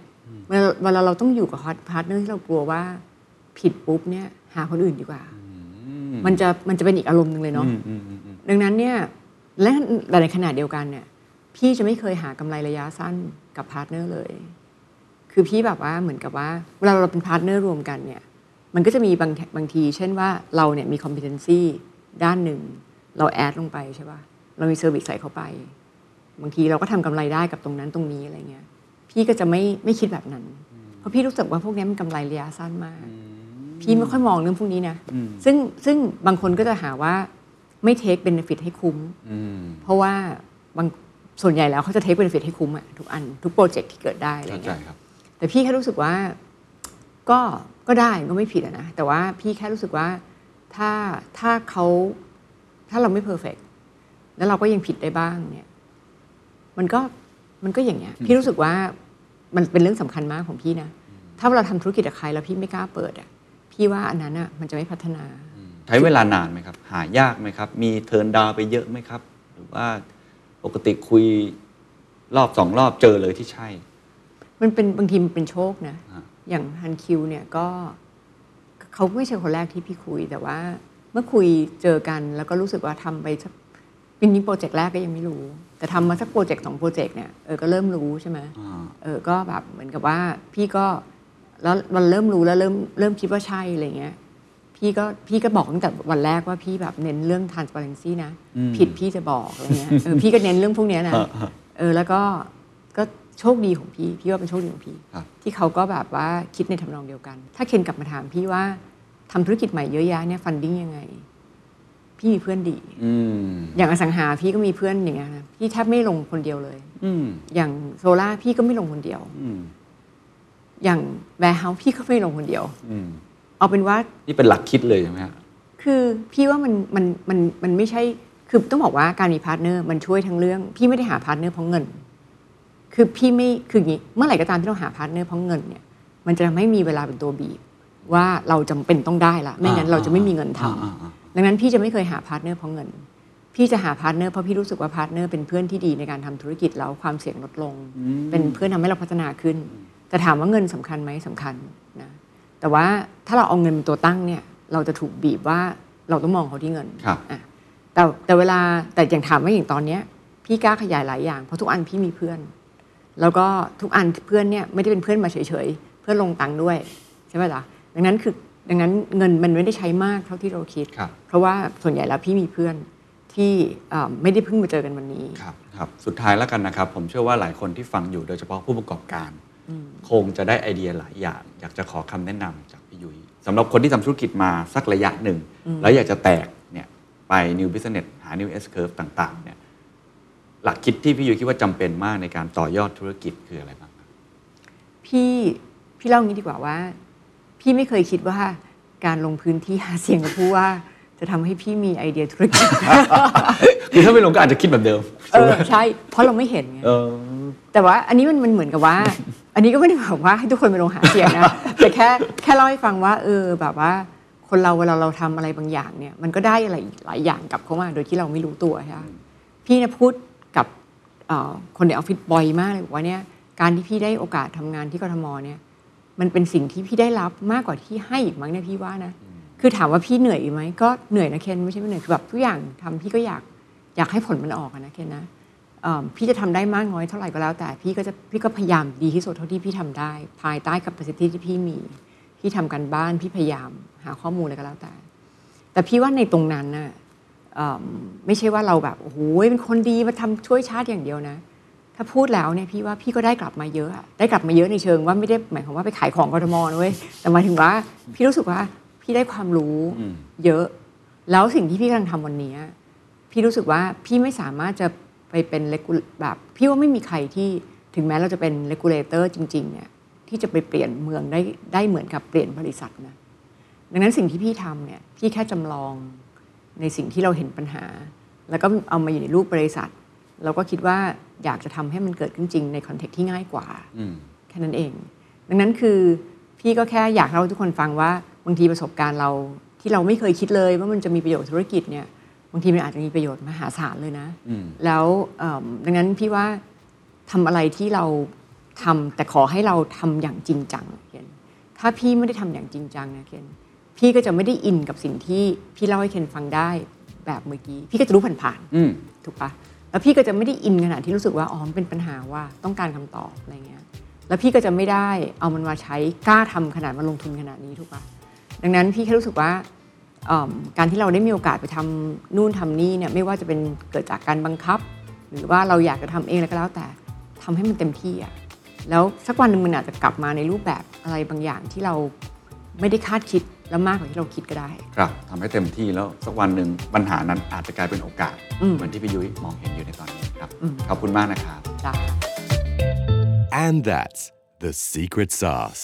เวลาเวลาเราต้องอยู่กับ partner ที่เรากลัวว่าผิดปุ๊บเนี่ยหาคนอื่นดีกว่า มันจะมันจะเป็นอีกอารมณ์หนึ่งเลยเนาะอืมอืมอืมอืมดังนั้นเนี่ยและแต่ในขณะเดียวกันเนี่ย พี่จะไม่เคยหากำไรระยะสั้นกับ partner เลย คือพี่แบบว่าเหมือนกับว่าเวลาเราเป็น partner ร่วมกันเนี่ย มันก็จะมีบางบางที เช่นว่าเราเนี่ยมี competency ด้านหนึ่ง เรา add ลงไปใช่ป่ะ เรามี service ใส่เข้าไป บางทีเราก็ทำกำไรได้กับตรงนั้นตรงนี้อะไรเงี้ย พี่ก็จะไม่ไม่คิดแบบนั้น เพราะพี่รู้สึกว่าพวกนี้มันกำไรระยะสั้นมาก พี่ไม่ค่อยมองเรื่องพวกนี้นะอืมซึ่งซึ่งบางคนก็จะหาว่าไม่ take benefit ให้คุ้มอืมเพราะว่าบาง ส่วนใหญ่แล้วเขาจะ take benefit ให้คุ้มอะทุกอันทุกโปรเจกต์ที่เกิดได้อะไรเข้าใจเงี้ยครับแต่พี่แค่รู้สึกว่าก็ก็ได้ก็ไม่ผิดอะนะ แต่ว่าพี่แค่รู้สึกว่าถ้าถ้าเขาถ้าเราไม่ perfect แล้วเราก็ยังผิดได้บ้างเนี่ย มันก็มันก็อย่างเงี้ย พี่รู้สึกว่ามันเป็นเรื่องสำคัญมากของพี่นะ ถ้าเราทำธุรกิจกับใครแล้วพี่ไม่กล้าเปิดอะพี่ว่าอันนั้นอะมันจะไม่พัฒนา ใช้เวลานานไหมครับ หายากไหมครับ มี turn down ไปเยอะไหมครับ หรือว่า ปกติคุยรอบสองรอบเจอเลยที่ใช่ มันเป็นบางทีมันเป็นโชคนะ ฮะ อย่างฮันคิวเนี่ยก็เขาไม่ใช่คนแรกที่พี่คุย แต่ว่าเมื่อคุยเจอกันแล้วก็รู้สึกว่าทำไปสักปีนี้โปรเจกต์แรกก็ยังไม่รู้ แต่ทำมาสักโปรเจกต์สองโปรเจกต์เนี่ยเออก็เริ่มรู้ใช่ไหม อ่า เออก็แบบเหมือนกับว่าพี่ก็แล้วมันเริ่มรู้แล้วเริ่มเริ่มคิดว่าใช่อะไรเงี้ย พี่ก็พี่ก็บอกตั้งแต่วันแรกว่าพี่แบบเน้นเรื่อง transparency นะอืมผิดพี่จะบอกอะไรเงี้ยเออพี่ก็เน้นเรื่องพวกเนี้ยนะฮะฮะเออแล้วก็ก็โชคดีของพี่ พี่ว่าเป็นโชคดีของพี่ครับที่เขาก็แบบว่าคิดในทำนองเดียวกัน ถ้าเคนกลับมาถามพี่ว่าทำธุรกิจใหม่เยอะแยะเนี่ย funding ยังไง พี่มีเพื่อนดีอืมอย่างอสังหาพี่ก็มีเพื่อนอย่างเงี้ยนะพี่แทบไม่ลงคนเดียวเลยอืมอย่างโซล่าพี่ก็ไม่ลงคนเดียวอืมอย่าง warehouse พี่ก็ไม่ลงคนเดียวอืม เอาเป็นว่านีนี่เป็นหลักคิดเลยใช่ไหมฮะคือพี่ว่ามันมันมันมันไม่ใช่คือต้องบอกว่าการมี partner มันช่วยทั้งเรื่อง พี่ไม่ได้หา partner เพราะเงิน คือพี่ไม่คืออย่างนี้เมื่อไหร่ก็ตามที่เราหา partner เพราะเงินเนี่ยมันจะไม่มีเวลาเป็นตัวบีบว่าเราจำเป็นต้องได้ละไม่งั้นเราจะไม่มีเงินทำอ่าอ่าดังนั้นพี่จะไม่เคยหา partner เพราะเงิน พี่จะหา partner เพราะพี่รู้สึกว่า partner เป็นเพื่อนที่ดีในการทำธุรกิจแล้วความเสี่ยงลดลง เป็นเพื่อนทำให้เราพัฒนาขึ้นแต่ถามว่าเงินสำคัญไหมสำคัญนะ แต่ว่าถ้าเราเอาเงินเป็นตัวตั้งเนี่ยเราจะถูกบีบว่าเราต้องมองเขาที่เงินครับอะแต่แต่เวลาแต่อย่างถามว่าอย่างตอนเนี้ยพี่กล้าขยายหลายอย่างเพราะทุกอันพี่มีเพื่อน แล้วก็ทุกอันเพื่อนเนี่ยไม่ได้เป็นเพื่อนมาเฉยๆเพื่อนลงตังค์ด้วยใช่ไหมล่ะดังนั้นคือดังนั้นเงินมันไม่ได้ใช้มากเท่าที่เราคิดครับเพราะว่าส่วนใหญ่แล้วพี่มีเพื่อนที่เอ่อไม่ได้เพิ่งมาเจอกันวันนี้ครับครับสุดท้ายแล้วกันนะครับ ผมเชื่อว่าหลายคนที่ฟังอยู่โดยเฉพาะผู้ประกอบการ คงจะได้ไอเดียหลายอย่าง อยากจะขอคำแนะนำจากพี่ยุ้ยสำหรับคนที่ทำธุรกิจมาสักระยะหนึ่ง แล้วอยากจะแตกเนี่ยไป new business หา new S curve ต่าง ๆ เนี่ยหลักคิดที่พี่ยุ้ยคิดว่าจำเป็นมากในการต่อยอดธุรกิจคืออะไรบ้างครับพี่พี่เล่างี้ดีกว่าว่า พี่ไม่เคยคิดว่าการลงพื้นที่หาเสียงกับผู้ว่า จะทำให้พี่มีไอเดียธุรกิจคือถ้าไม่ลงก็อาจจะคิดแบบเดิมเออใช่ เพราะเราไม่เห็นไงเออแต่ว่าอันนี้มันมันเหมือนกับว่า อันนี้ก็ไม่ได้บอกว่าให้ทุกคนไปลงหาเสียงนะแต่แค่แค่เล่าให้ฟังว่า เออแบบว่า คนเราเวลาเราทำอะไรบางอย่างเนี่ย มันก็ได้อะไรอีกหลายอย่างกลับเข้ามา โดยที่เราไม่รู้ตัวใช่ไหมพี่เนี่ยพูดกับเอ่อคนในออฟฟิศบ่อยมากเลยบอกว่าเนี่ยการที่พี่ได้โอกาสทำงานที่กทมเนี่ย มันเป็นสิ่งที่พี่ได้รับมากกว่าที่ให้อีกมั้งเนี่ยพี่ว่านะ คือถามว่าพี่เหนื่อยไหมก็เหนื่อยนะเคนไม่ใช่ไม่เหนื่อยคือแบบทุกอย่างทำพี่ก็อยากอยากให้ผลมันออกนะเคนนะพี่จะทำได้มากน้อยเท่าไหร่ก็แล้ว แต่พี่ก็จะพี่ก็พยายามดีที่สุดเท่าที่พี่ทำได้ ภายใต้ capacity ที่พี่มี พี่ทำกันบ้านพี่พยายามหาข้อมูลอะไรก็แล้วแต่ แต่พี่ว่าในตรงนั้นน่ะเอิ่มไม่ใช่ว่าเราแบบโอ้โหเป็นคนดีมาทำช่วยชาติอย่างเดียวนะ ถ้าพูดแล้วเนี่ยพี่ว่าพี่ก็ได้กลับมาเยอะอะได้กลับมาเยอะในเชิงว่าไม่ได้หมายความว่าไปขายของกทมนะเว้ยแต่หมายถึงว่าพี่รู้สึกว่า พี่ได้ความรู้อืมเยอะ แล้วสิ่งที่พี่กำลังทำวันนี้ พี่รู้สึกว่าพี่ไม่สามารถจะไปเป็นเลกูแบบพี่ว่าไม่มีใครที่ถึงแม้เราจะเป็น regulator จริง ๆ เนี่ยที่จะไปเปลี่ยนเมืองได้ได้เหมือนกับเปลี่ยนบริษัทนะดังนั้นสิ่งที่พี่ทำเนี่ยพี่แค่จำลองในสิ่งที่เราเห็นปัญหา แล้วก็เอามาอยู่ในรูปบริษัท เราก็คิดว่าอยากจะทำให้มันเกิดขึ้นจริงใน context ที่ง่ายกว่าอืมแค่นั้นเอง ดังนั้นคือพี่ก็แค่อยากเล่าให้ทุกคนฟังว่า บางทีประสบการณ์เราที่เราไม่เคยคิดเลยว่ามันจะมีประโยชน์ธุรกิจเนี่ยบางทีมันอาจจะมีประโยชน์มหาศาลเลยนะอืมแล้วเอิ่มดังนั้นพี่ว่าทำอะไรที่เราทำแต่ขอให้เราทำอย่างจริงจังเคนถ้าพี่ไม่ได้ทำอย่างจริงจังนะเคนพี่ก็จะไม่ได้อินกับสิ่งที่พี่เล่าให้เคนฟังได้แบบเมื่อกี้พี่ก็จะรู้ผ่านๆอืมถูกปะแล้วพี่ก็จะไม่ได้อินขนาดที่รู้สึกว่าอ๋อมันเป็นปัญหาว่าต้องการคำตอบอะไรเงี้ยแล้วพี่ก็จะไม่ได้เอามันมาใช้กล้าทำขนาดมาลงทุนขนาดนี้ถูกปะ ดังนั้นพี่แค่รู้สึกว่าเอิ่มการที่เราได้มีโอกาสไปทำนู่นทำนี่เนี่ยไม่ว่าจะเป็นเกิดจากการบังคับ หรือว่าเราอยากจะทำเองอะไรก็แล้วแต่ทำให้มันเต็มที่อะแล้วสักวันหนึ่งมันอาจจะกลับมาในรูปแบบอะไรบางอย่างที่เราไม่ได้คาดคิดแล้วมากกว่าที่เราคิดก็ได้ ครับทำให้เต็มที่แล้วสักวันหนึ่งปัญหานั้นอาจจะกลายเป็นโอกาสอืมเหมือนที่พี่ยุ้ยมองเห็นอยู่ในตอนนี้ครับอืมขอบคุณมากนะครับจ้า And that's the secret sauce.